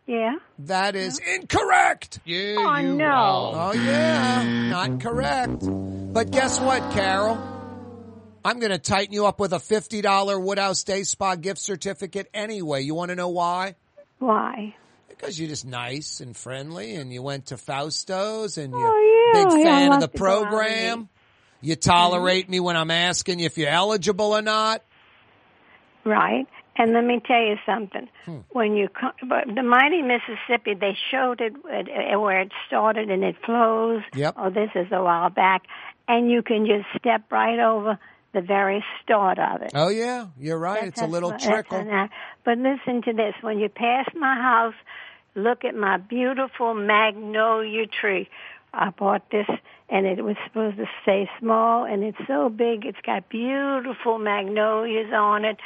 Yeah. That is incorrect. Yeah, Oh, you no. wrong. Oh yeah, not correct. But guess what, Carol? I'm going to tighten you up with a fifty dollar Woodhouse Day Spa gift certificate anyway. You want to know why? Why? Because you're just nice and friendly, and you went to Fausto's, and you're Oh, yeah, big fan I of the like to go out and program. You tolerate me when I'm asking you if you're eligible or not. Right. And let me tell you something. Hmm. When you co- but the mighty Mississippi, they showed it where it started and it flows. Yep. Oh, this is a while back, and you can just step right over the very start of it. Oh yeah, you're right. it's a That's little what- trickle. an- But listen to this. When you pass my house, look at my beautiful magnolia tree. I bought this and it was supposed to stay small and it's so big. It's got beautiful magnolias on it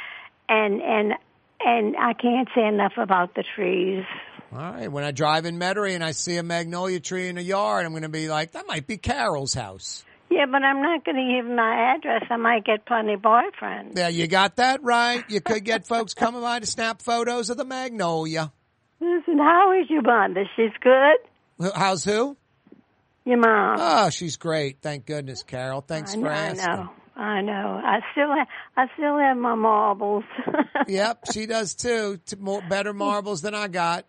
and, and, and I can't say enough about the trees. All right. When I drive in Metairie and I see a magnolia tree in a yard, I'm going to be like, that might be Carol's house. Yeah, but I'm not going to give my address. I might get plenty boyfriends. Yeah, you got that right. You could get folks coming by to snap photos of the magnolia. Listen, how is your mother? She's good? How's who? Your mom. Oh, she's great. Thank goodness, Carol. Thanks I for know, asking. I know. I still have, I still have my marbles. Yep, she does too. More better marbles than I got.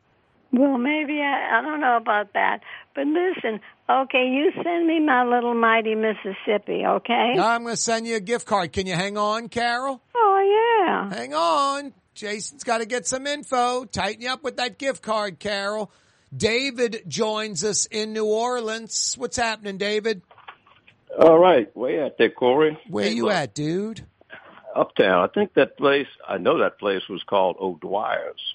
well, maybe I, I don't know about that. But listen, okay, you send me my little mighty Mississippi, okay? Now I'm going to send you a gift card. Can you hang on, Carol? Oh yeah. Hang on. Jason's got to get some info. Tighten you up with that gift card, Carol. David joins us in New Orleans. What's happening, David? All right, where you at there, Kaare? Where you at, dude? Uptown. I think that place. I know that place was called O'Dwyer's.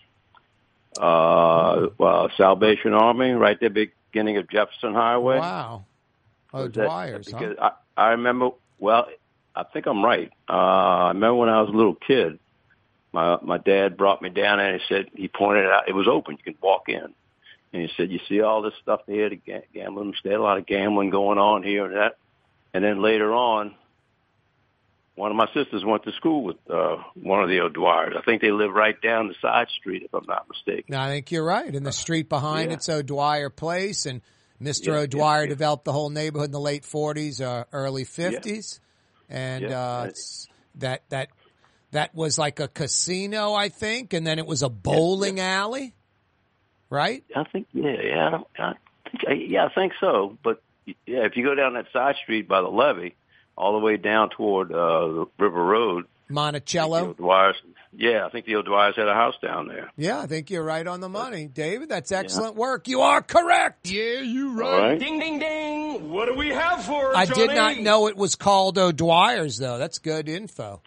Uh, well, Salvation Army, right there, beginning of Jefferson Highway. Wow. Was that- Dwyer's, huh? because I, I remember. Well, I think I'm right. Uh, I remember when I was a little kid. My my dad brought me down and he said he pointed out it was open. You could walk in, and he said, "You see all this stuff here, the ga- gambling. They had a lot of gambling going on here and that." And then later on, one of my sisters went to school with uh, one of the O'Dwyers. I think they live right down the side street, if I'm not mistaken. I think you're right. In the street behind yeah. it's O'Dwyer Place, and Mr. Yeah, O'Dwyer yeah. developed the whole neighborhood in the late 40s, uh, early 50s, and uh, it's, that that that was like a casino, I think, and then it was a bowling alley, right? I think yeah, yeah, I, I think, yeah, I think so. But yeah, if you go down that side street by the levee, all the way down toward uh, the River Road, Monticello. O'Dwyer's. Yeah, I think the O'Dwyer's had a house down there. Yeah, I think you're right on the money, David. That's excellent work. You are correct. Yeah, you right. All right. Ding ding ding. What do we have for? I did not know it was called O'Dwyer's though. That's good info.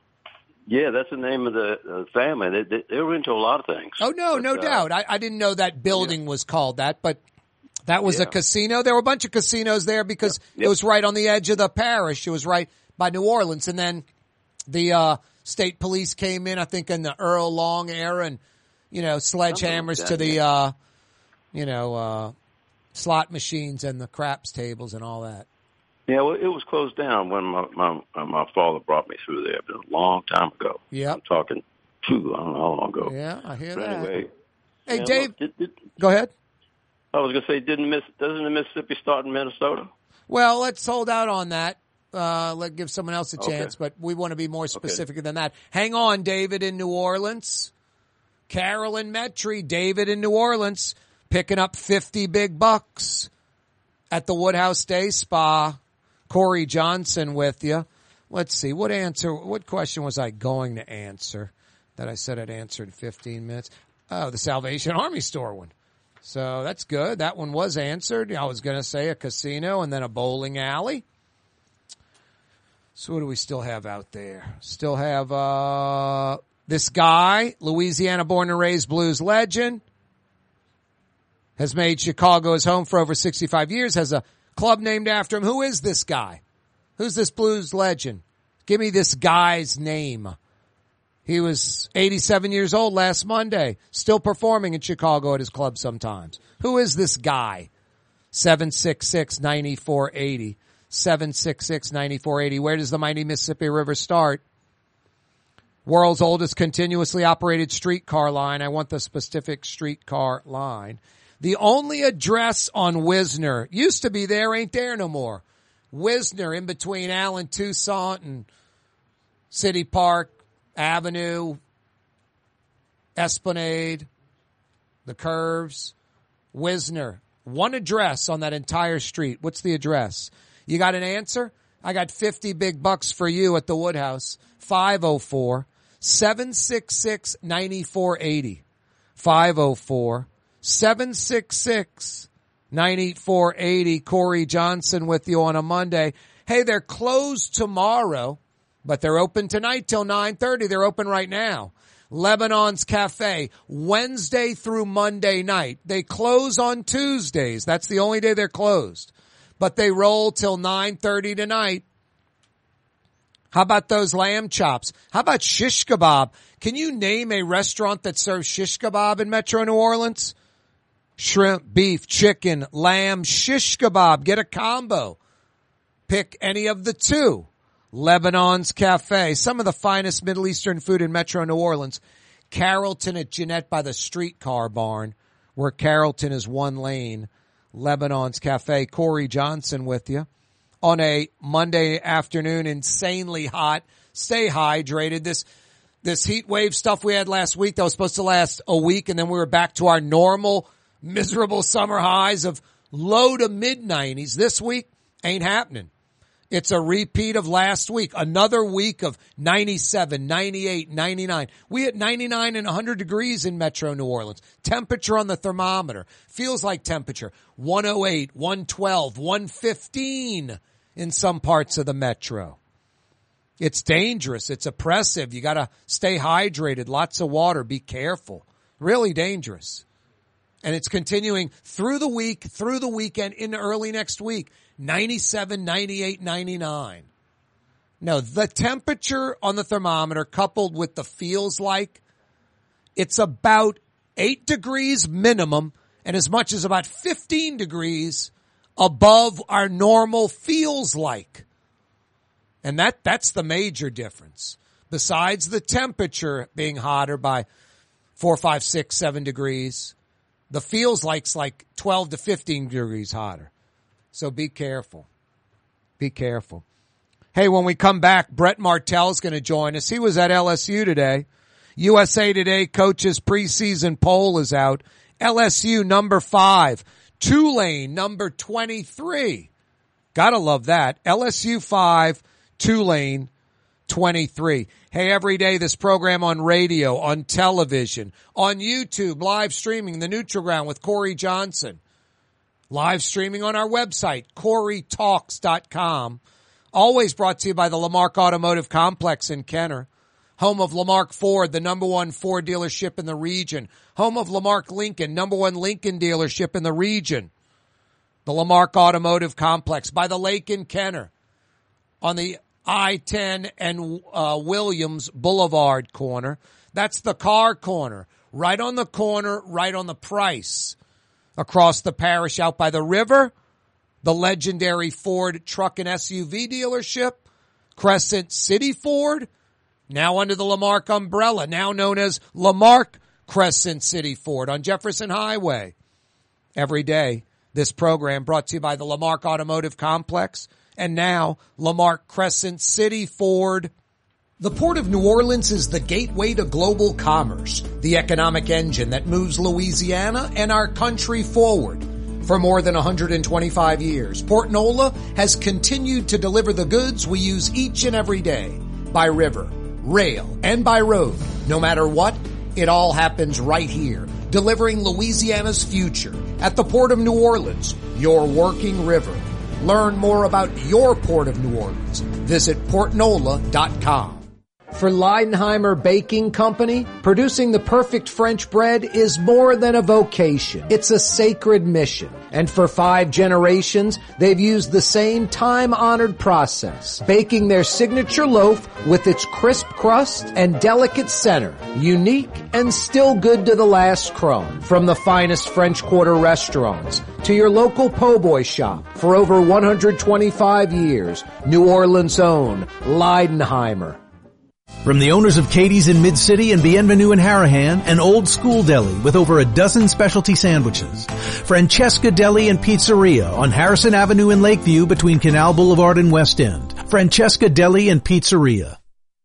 Yeah, that's the name of the uh, family. They, they, they were into a lot of things. Oh no, no uh, doubt. I, I didn't know that building was called that, but that was a casino. There were a bunch of casinos there because it was right on the edge of the parish. It was right by New Orleans, and then the uh, state police came in. I think in the Earl Long era, and you know sledgehammers that, to the uh, you know uh, slot machines and the craps tables and all that. Yeah, well, it was closed down when my my my father brought me through there. Was a long time ago. Yeah, I'm talking two. I don't know how long ago. Yeah, I hear But that. anyway, Hey, yeah, Dave, look, did- did- go ahead. I was gonna say, didn't miss doesn't the Mississippi start in Minnesota? Well, let's hold out on that. Uh, let give someone else a Okay. chance, but we want to be more specific than that. Hang on, David in New Orleans. Carolyn Metry, David in New Orleans, picking up 50 big bucks at the Woodhouse Day Spa. Kaare Johnson with you. Let's see. What answer, what question was I going to answer that I said I'd answer in 15 minutes? Oh, the Salvation Army store one. So that's good. That one was answered. I was going to say a casino and then a bowling alley. So what do we still have out there? Still have uh this guy, Louisiana born and raised blues legend, has made Chicago his home for over 65 years, has a club named after him. Who is this guy? Who's this blues legend? Give me this guy's name. He was 87 years old last Monday, still performing in Chicago at his club sometimes. Who is this guy? 766-9480. 766-9480. Where does the mighty Mississippi River start? World's oldest continuously operated streetcar line. I want the specific streetcar line. The only address on Wisner used to be there, ain't there no more. Wisner in between Allen Toussaint and City Park Avenue, Esplanade, the curves, Wisner. One address on that entire street. What's the address? You got an answer? I got 50 big bucks for you at the Woodhouse. 504 766 9480. 504 766 9480. Kaare Johnson with you on a Monday. Hey, they're closed tomorrow, but they're open tonight till 930. They're open right now. Lebanon's Cafe, Wednesday through Monday night. They close on Tuesdays. That's the only day they're closed. But they roll till 930 tonight. How about those lamb chops? How about shish kebab? Can you name a restaurant that serves shish kebab in Metro New Orleans? Shrimp, beef, chicken, lamb, shish kebab. Get a combo. Pick any of the two. Lebanon's Cafe, some of the finest Middle Eastern food in Metro New Orleans. Carrollton at Jeannette by the streetcar barn, where Carrollton is one lane. Lebanon's Cafe. Kaare Johnson with you on a Monday afternoon, insanely hot. Stay hydrated. This, this heat wave stuff we had last week that was supposed to last a week and then we were back to our normal miserable summer highs of low to mid nineties. This week ain't happening. It's a repeat of last week. Another week of 97, 98, 99. We hit 99 and 100 degrees in Metro New Orleans. Temperature on the thermometer feels like temperature. 108, 112, 115 in some parts of the Metro. It's dangerous. It's oppressive. You gotta stay hydrated. Lots of water. Be careful. Really dangerous. And it's continuing through the week, through the weekend, into early next week. 97, 98, 99. No, the temperature on the thermometer coupled with the feels like, it's about eight degrees minimum and as much as about 15 degrees above our normal feels like. And that, that's the major difference. Besides the temperature being hotter by four, five, six, seven degrees, the feels like's like 12 to 15 degrees hotter. So be careful. Be careful. Hey, when we come back, Brett Martel's going to join us. He was at LSU today. USA Today coaches preseason poll is out. LSU number five, Tulane number 23. Gotta love that. LSU five, Tulane 23. Hey, every day this program on radio, on television, on YouTube, live streaming, the neutral ground with Kaare Johnson. Live streaming on our website, KaareTalks.com. Always brought to you by the Lamarque Automotive Complex in Kenner. Home of Lamarque Ford, the number one Ford dealership in the region. Home of Lamarque Lincoln, number one Lincoln dealership in the region. The Lamarque Automotive Complex by the lake in Kenner on the I-10 and uh, Williams Boulevard corner. That's the car corner. Right on the corner, right on the price. Across the parish out by the river, the legendary Ford truck and SUV dealership, Crescent City Ford, now under the Lamarque umbrella, now known as Lamarque Crescent City Ford on Jefferson Highway. Every day, this program brought to you by the Lamarque Automotive Complex and now Lamarque Crescent City Ford. The Port of New Orleans is the gateway to global commerce, the economic engine that moves Louisiana and our country forward. For more than 125 years, Port Nola has continued to deliver the goods we use each and every day by river, rail, and by road. No matter what, it all happens right here, delivering Louisiana's future at the Port of New Orleans, your working river. Learn more about your Port of New Orleans. Visit portnola.com. For Leidenheimer Baking Company, producing the perfect French bread is more than a vocation. It's a sacred mission. And for five generations, they've used the same time-honored process, baking their signature loaf with its crisp crust and delicate center, unique and still good to the last crumb. From the finest French Quarter restaurants to your local po' boy shop for over 125 years, New Orleans' own Leidenheimer. From the owners of Katie's in Mid-City and Bienvenue in Harahan, an old school deli with over a dozen specialty sandwiches. Francesca Deli and Pizzeria on Harrison Avenue in Lakeview between Canal Boulevard and West End. Francesca Deli and Pizzeria.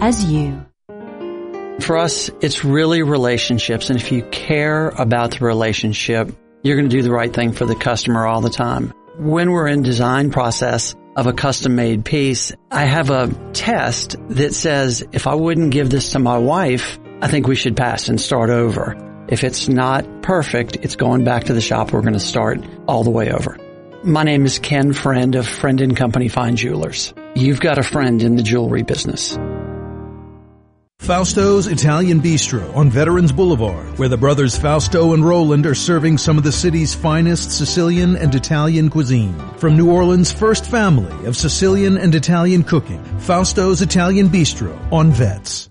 as you. For us, it's really relationships. And if you care about the relationship, you're going to do the right thing for the customer all the time. When we're in design process of a custom made piece, I have a test that says if I wouldn't give this to my wife, I think we should pass and start over. If it's not perfect, it's going back to the shop. We're going to start all the way over. My name is Ken Friend of Friend and Company Fine Jewelers. You've got a friend in the jewelry business. Fausto's Italian Bistro on Veterans Boulevard, where the brothers Fausto and Roland are serving some of the city's finest Sicilian and Italian cuisine. From New Orleans' first family of Sicilian and Italian cooking, Fausto's Italian Bistro on Vets.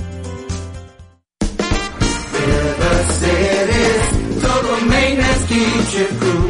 River City's total maintenance keeps you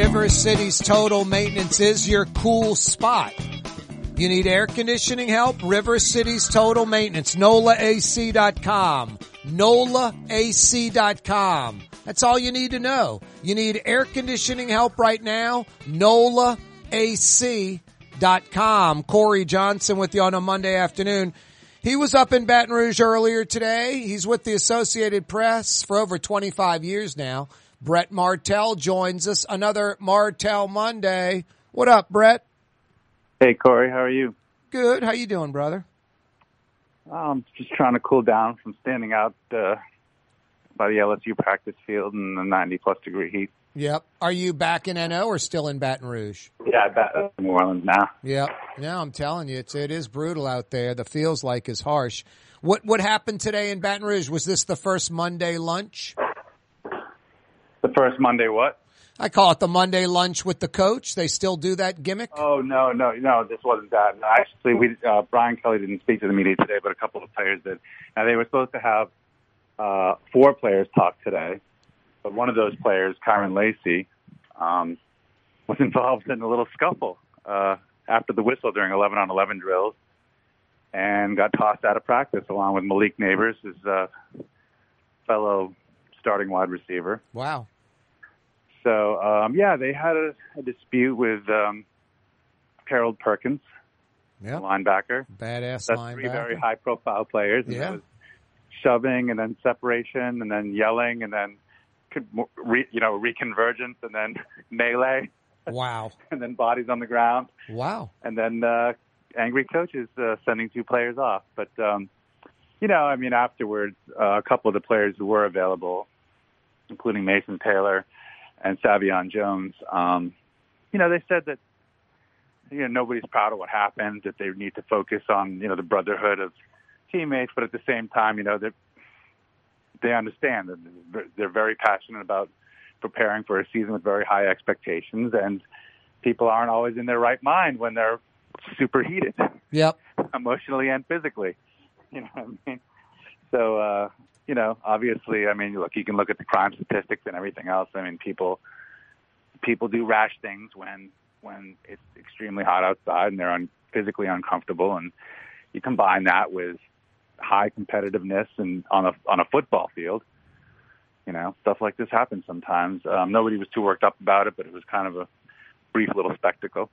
River City's total maintenance is your cool spot. You need air conditioning help? River City's total maintenance. NOLAAC.com. NOLAAC.com. That's all you need to know. You need air conditioning help right now? NOLAAC.com. Kaare Johnson with you on a Monday afternoon. He was up in Baton Rouge earlier today. He's with the Associated Press for over 25 years now. Brett Martel joins us. Another Martel Monday. What up, Brett? Hey Kaare, how are you? Good. How you doing, brother? I'm just trying to cool down from standing out uh, by the LSU practice field in the 90 plus degree heat. Yep. Are you back in NO or still in Baton Rouge? Yeah, back in New Orleans now. Yep. Yeah, I'm telling you, it's it is brutal out there. The feels like is harsh. What what happened today in Baton Rouge? Was this the first Monday lunch? The first Monday, what? I call it the Monday lunch with the coach. They still do that gimmick. Oh no, no, no! This wasn't that. Actually, we uh, Brian Kelly didn't speak to the media today, but a couple of players did. Now they were supposed to have uh, four players talk today, but one of those players, Kyren Lacy, um, was involved in a little scuffle uh, after the whistle during 11 on 11 drills, and got tossed out of practice along with Malik Nabers, his uh, fellow starting wide receiver. Wow. So um, yeah, they had a, a dispute with um, Harold Perkins, yeah. the linebacker. Badass That's linebacker. three very high-profile players. And Yeah. it was shoving and then separation and then yelling and then re, you know reconvergence and then melee Wow. and then bodies on the ground Wow. and then uh, angry coaches uh, sending two players off. But um, you know, I mean, afterwards, uh, a couple of the players who were available, including Mason Taylor and Sai'vion Jones, um, you know, they said that you know nobody's proud of what happened. That they need to focus on you know the brotherhood of teammates, but at the same time, you know they they understand that they're very passionate about preparing for a season with very high expectations, and people aren't always in their right mind when they're super heated, Yep. emotionally and physically. You know what I mean? So, uh, you know, obviously, I mean, look, you can look at the crime statistics and everything else. I mean, people people do rash things when when it's extremely hot outside and they're un- physically uncomfortable, and you combine that with high competitiveness and on a on a football field. You know, stuff like this happens sometimes. Um, nobody was too worked up about it, but it was kind of a brief little spectacle.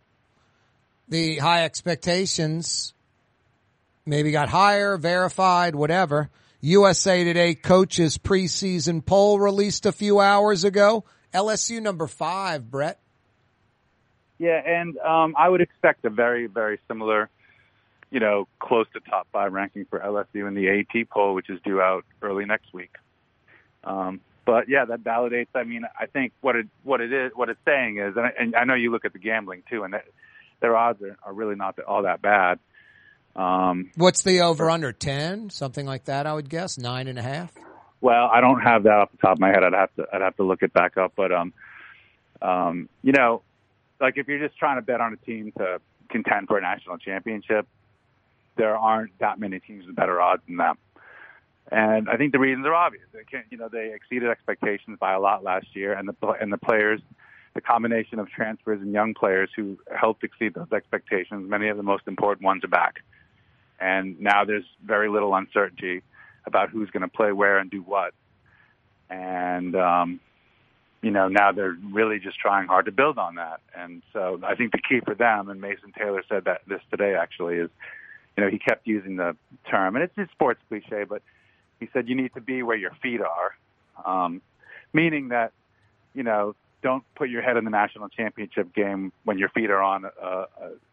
The high expectations maybe got higher, verified, whatever. USA Today coaches preseason poll released a few hours ago. LSU number five, Brett. Yeah, and um, I would expect a very, very similar, you know, close to top five ranking for LSU in the AP poll, which is due out early next week. Um, but yeah, that validates. I mean, I think what it what it is what it's saying is, and I, and I know you look at the gambling too, and that, their odds are, are really not all that bad. Um, What's the over under? 10? Something like that, I would guess. Nine and a half? Well, I don't have that off the top of my head. I'd have to I'd have to look it back up. But um, um, you know, like if you're just trying to bet on a team to contend for a national championship, there aren't that many teams with better odds than them. And I think the reasons are obvious. They can, you know, they exceeded expectations by a lot last year, and the and the players, the combination of transfers and young players who helped exceed those expectations. Many of the most important ones are back, and now there's very little uncertainty about who's going to play where and do what. And um, you know, now they're really just trying hard to build on that. And so I think the key for them, and Mason Taylor said that this today actually is, you know, he kept using the term, and it's a sports cliche, but he said you need to be where your feet are, um, meaning that, you know, don't put your head in the national championship game when your feet are on, a, a,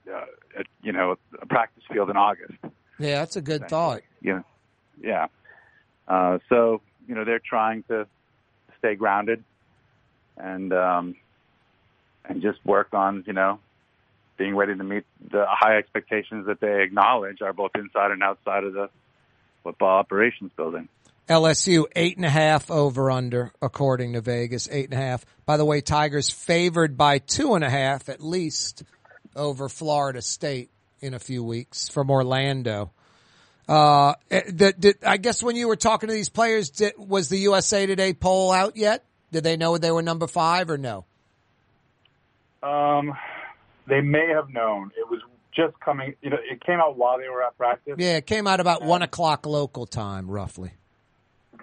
a, a you know, a practice field in August. Yeah, that's a good thought. Yeah, yeah. Uh, so you know they're trying to stay grounded and um, and just work on you know being ready to meet the high expectations that they acknowledge are both inside and outside of the football operations building. LSU eight and a half over under according to Vegas eight and a half. By the way, Tigers favored by two and a half at least over Florida State in a few weeks from Orlando. Uh, the, the, I guess when you were talking to these players, did, was the USA Today poll out yet? Did they know they were number five or no? Um, they may have known. It was just coming. You know, it came out while they were at practice. Yeah, it came out about one o'clock local time, roughly.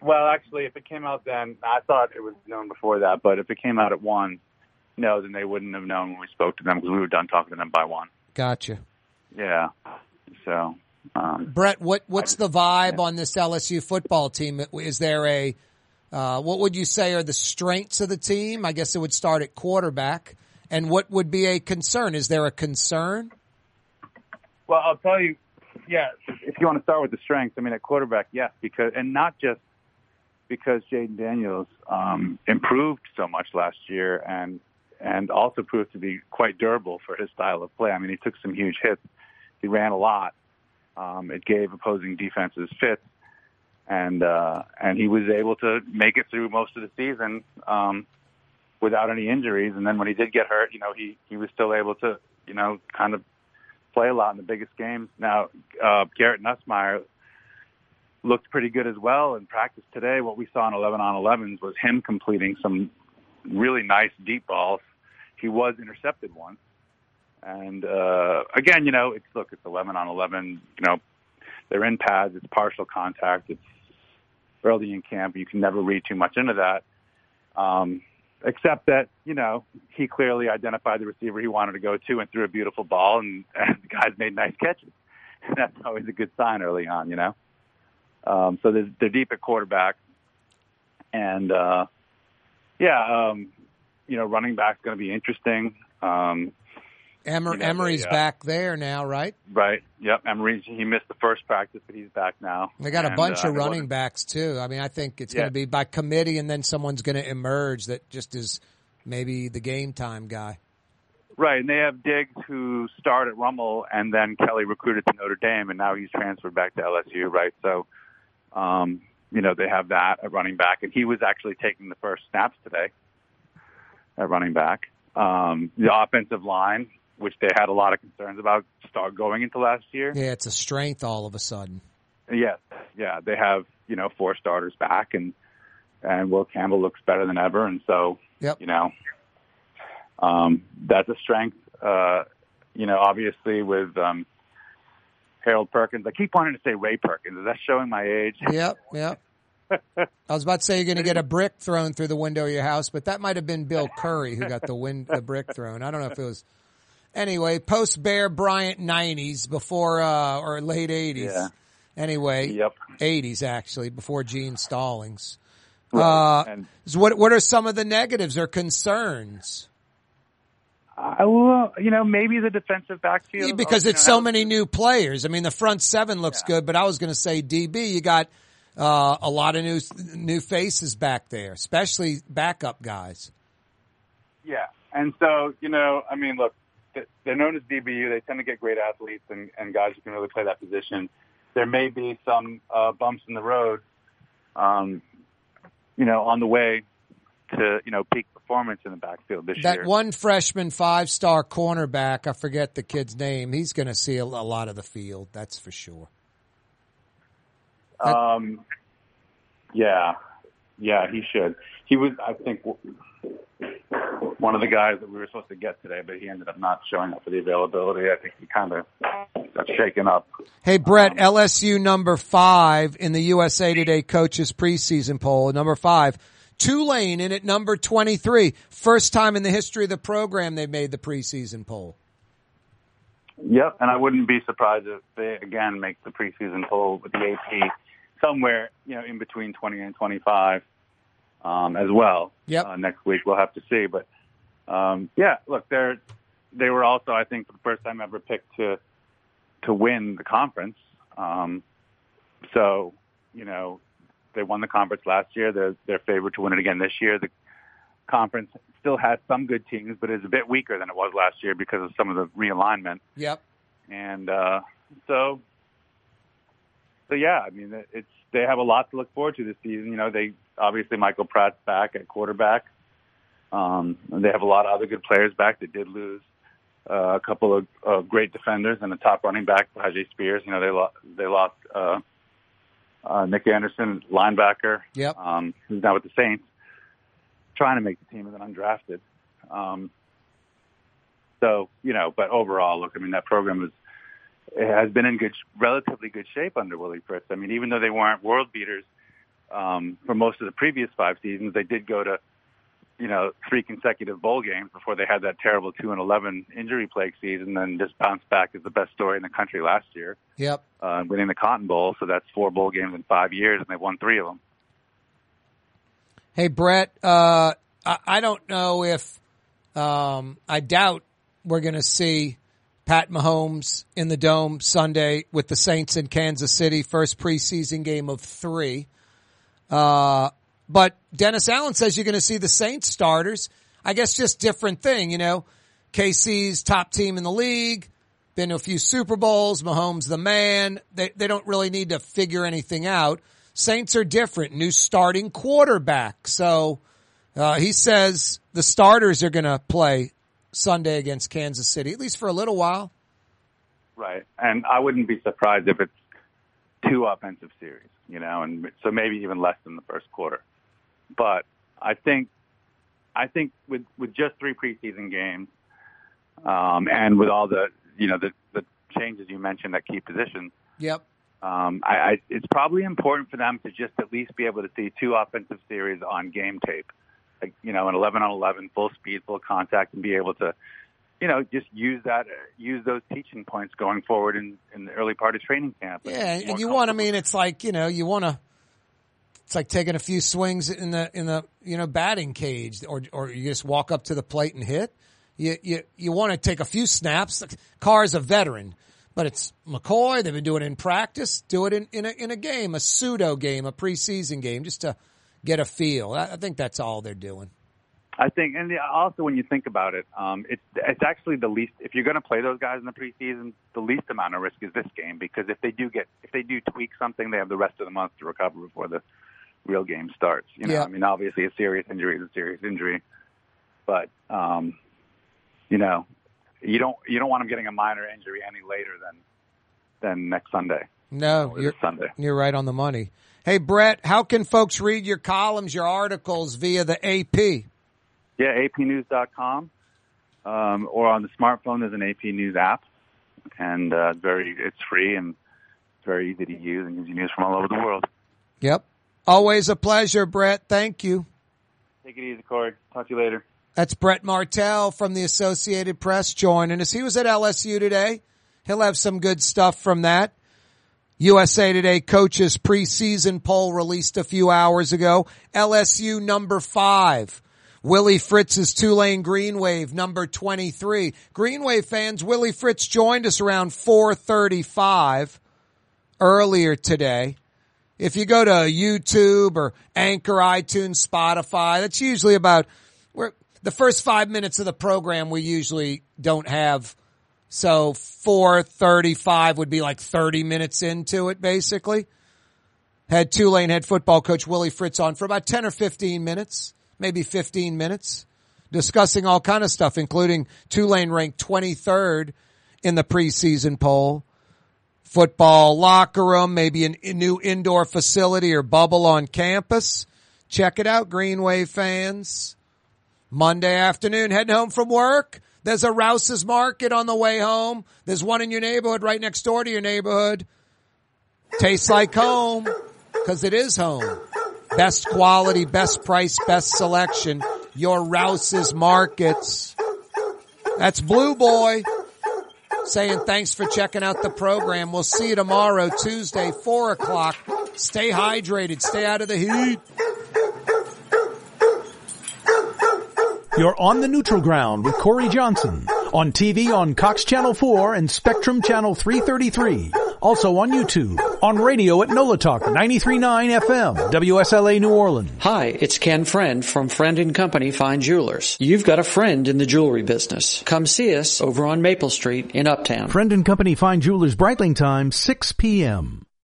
Well, actually, if it came out then, I thought it was known before that. But if it came out at one, no, then they wouldn't have known when we spoke to them because we were done talking to them by one. Gotcha. Yeah. So, um, Brett, what what's the vibe on this LSU football team? Is there a uh, what would you say are the strengths of the team? I guess it would start at quarterback. And what would be a concern? Is there a concern? Well, I'll tell you, yeah. If you want to start with the strengths, I mean, at quarterback, yes, because and not just because Jayden Daniels um, improved so much last year and and also proved to be quite durable for his style of play. I mean, he took some huge hits. He ran a lot. Um, it gave opposing defenses fits, and uh, and he was able to make it through most of the season um, without any injuries. And then when he did get hurt, you know, he he was still able to you know kind of play a lot in the biggest games. Now uh, Garrett Nussmeier looked pretty good as well in practice today. What we saw in 11 on 11s was him completing some really nice deep balls. He was intercepted once. And uh, again, you know, it's look, it's 11 on 11. You know, they're in pads. It's partial contact. It's early in camp. You can never read too much into that. Um, except that you know he clearly identified the receiver he wanted to go to and threw a beautiful ball, and, and the guys made nice catches. That's always a good sign early on, you know. Um, so they're, they're deep at quarterback, and uh, yeah, um, you know, running back's going to be interesting. Um, Emer- you know, Emery's they, uh, back there now, right? Right. Yep. Emery, he missed the first practice, but he's back now. They got a And, bunch uh, of running backs too. I mean, I think it's Yeah. going to be by committee, and then someone's going to emerge that just is maybe the game time guy. Right, and they have Diggs who started at Rummel, and then Kelly recruited to Notre Dame, and now he's transferred back to LSU. Right, so um, you know they have that at running back, and he was actually taking the first snaps today at running back. Um, the offensive line, which they had a lot of concerns about, start going into last year. Yeah, it's a strength all of a sudden. Yes, yeah, they have you know four starters back, and and Will Campbell looks better than ever, and so Yep. you know um, that's a strength. Uh, you know, obviously with um, Harold Perkins, I keep wanting to say Ray Perkins. Is that showing my age? Yep, yep. I was about to say you're going to get a brick thrown through the window of your house, but that might have been Bill Curry who got the wind the brick thrown. I don't know if it was. Anyway, post Bear Bryant '90s before uh, or late '80s. Yeah. Anyway, Yep. '80s actually before Gene Stallings. Right, Uh, and- what what are some of the negatives or concerns? I will, you know, maybe the defensive backfield because it's know, so many new players. I mean, the front seven looks good, but I was going to say DB. You got uh, a lot of new new faces back there, especially backup guys. Yeah, and so you know, I mean, look, they're known as DBU. They tend to get great athletes and, and guys who can really play that position. There may be some uh, bumps in the road, um, you know, on the way to you know peak performance in the backfield this That year. one freshman five star cornerback, I forget the kid's name. He's going to see a, a lot of the field. That's for sure. Um, yeah, yeah, he should. He was, I think, one of the guys that we were supposed to get today, but he ended up not showing up for the availability. I think he kind of got shaken up. Hey Brett, LSU number five in the USA Today coaches preseason poll. Number five, Tulane in at number 23. First time in the history of the program they've made the preseason poll. Yep, and I wouldn't be surprised if they again make the preseason poll with the AP somewhere, you know, in between 20 and 25 um, as well. Yep. Uh, next week we'll have to see, but um, yeah, look, they're they were also, I think, for the first time ever picked to to win the conference. Um, so, you know, they won the conference last year. They're they're favored to win it again this year. The conference still has some good teams, but is a bit weaker than it was last year because of some of the realignment. Yep. And uh, so, so yeah, I mean, it's they have a lot to look forward to this season. You know, they obviously Michael Pratt's back at quarterback. Um, and they have a lot of other good players back. They did lose uh, a couple of uh, great defenders and a top running back, Tyjae Spears. You know, they lost they lost uh, uh, Nick Anderson, linebacker. Yep. Um, who's now with the Saints, trying to make the team as an undrafted. Um, so you know, but overall, look, I mean, that program is it has been in good, relatively good shape under Willie Fritz. I mean, even though they weren't world beaters um, for most of the previous five seasons, they did go to you know three consecutive bowl games before they had that terrible two and eleven injury plague season, and just bounced back as the best story in the country last year, Yep. uh, winning the Cotton Bowl. So that's four bowl games in five years, and they won three of them. Hey, Brett, uh, I, I don't know if, um, I doubt we're going to see Pat Mahomes in the dome Sunday with the Saints in Kansas City, first preseason game of three. Uh, but Dennis Allen says you're going to see the Saints starters. I guess just different thing, you know. KC's top team in the league, been to a few Super Bowls, Mahomes the man. They they don't really need to figure anything out. Saints are different, new starting quarterback. So uh, he says the starters are going to play Sunday against Kansas City, at least for a little while. Right. And I wouldn't be surprised if it's two offensive series, you know, and so maybe even less than the first quarter. But I think I think with with just three preseason games, um, and with all the you know the the changes you mentioned at key positions, Yep. um, I, I, it's probably important for them to just at least be able to see two offensive series on game tape, like you know, an 11 on 11, full speed, full contact, and be able to, you know, just use that, use those teaching points going forward in, in the early part of training camp. Yeah, and you want. I mean, it's like you know, you want to. It's like taking a few swings in the in the you know batting cage, or or you just walk up to the plate and hit. You you you want to take a few snaps. Carr's a veteran, but it's McCoy. They've been doing it in practice. Do it in in a, in a game, a pseudo game, a preseason game, just to get a feel. I, I think that's all they're doing. I think, and also when you think about it, um, it's it's actually the least. If you're going to play those guys in the preseason, the least amount of risk is this game because if they do get if they do tweak something, they have the rest of the month to recover before the real game starts. You know, Yeah. I mean, obviously a serious injury is a serious injury, but um, you know, you don't you don't want them getting a minor injury any later than than next Sunday. No, you're Sunday. You're right on the money. Hey Brett, how can folks read your columns, your articles via the AP? Yeah, apnews.com, um, or on the smartphone. There's an AP News app, and uh, it's very it's free and it's very easy to use and gives you news from all over the world. Yep. Always a pleasure, Brett. Thank you. Take it easy, Kaare. Talk to you later. That's Brett Martel from the Associated Press joining us. He was at LSU today. He'll have some good stuff from that. USA Today coaches preseason poll released a few hours ago. LSU number five. Willie Fritz's Tulane Green Wave number 23. Green Wave fans, Willie Fritz joined us around 435 earlier today. If you go to YouTube or Anchor, iTunes, Spotify, that's usually about we're the first five minutes of the program we usually don't have. So four thirty-five would be like thirty minutes into it, basically. Had Tulane head football coach Willie Fritz on for about ten or fifteen minutes, maybe fifteen minutes, discussing all kind of stuff, including Tulane ranked twenty-third in the preseason poll football locker room, maybe a new indoor facility or bubble on campus. Check it out, Green Wave fans. Monday afternoon, heading home from work. There's a Rouse's Market on the way home. There's one in your neighborhood right next door to your neighborhood. Tastes like home because it is home. Best quality, best price, best selection. Your Rouse's Markets. That's Blue Boy saying thanks for checking out the program. We'll see you tomorrow, Tuesday, four o'clock. Stay hydrated. Stay out of the heat. You're on the neutral ground with Kaare Johnson. On TV on Cox Channel 4 and Spectrum Channel 333. Also on YouTube. On radio at NOLA Talk 93.9 FM, WSLA New Orleans. Hi, it's Ken Friend from Friend and Company Fine Jewelers. You've got a friend in the jewelry business. Come see us over on Maple Street in Uptown. Friend and Company Fine Jewelers Breitling time, 6 p.m.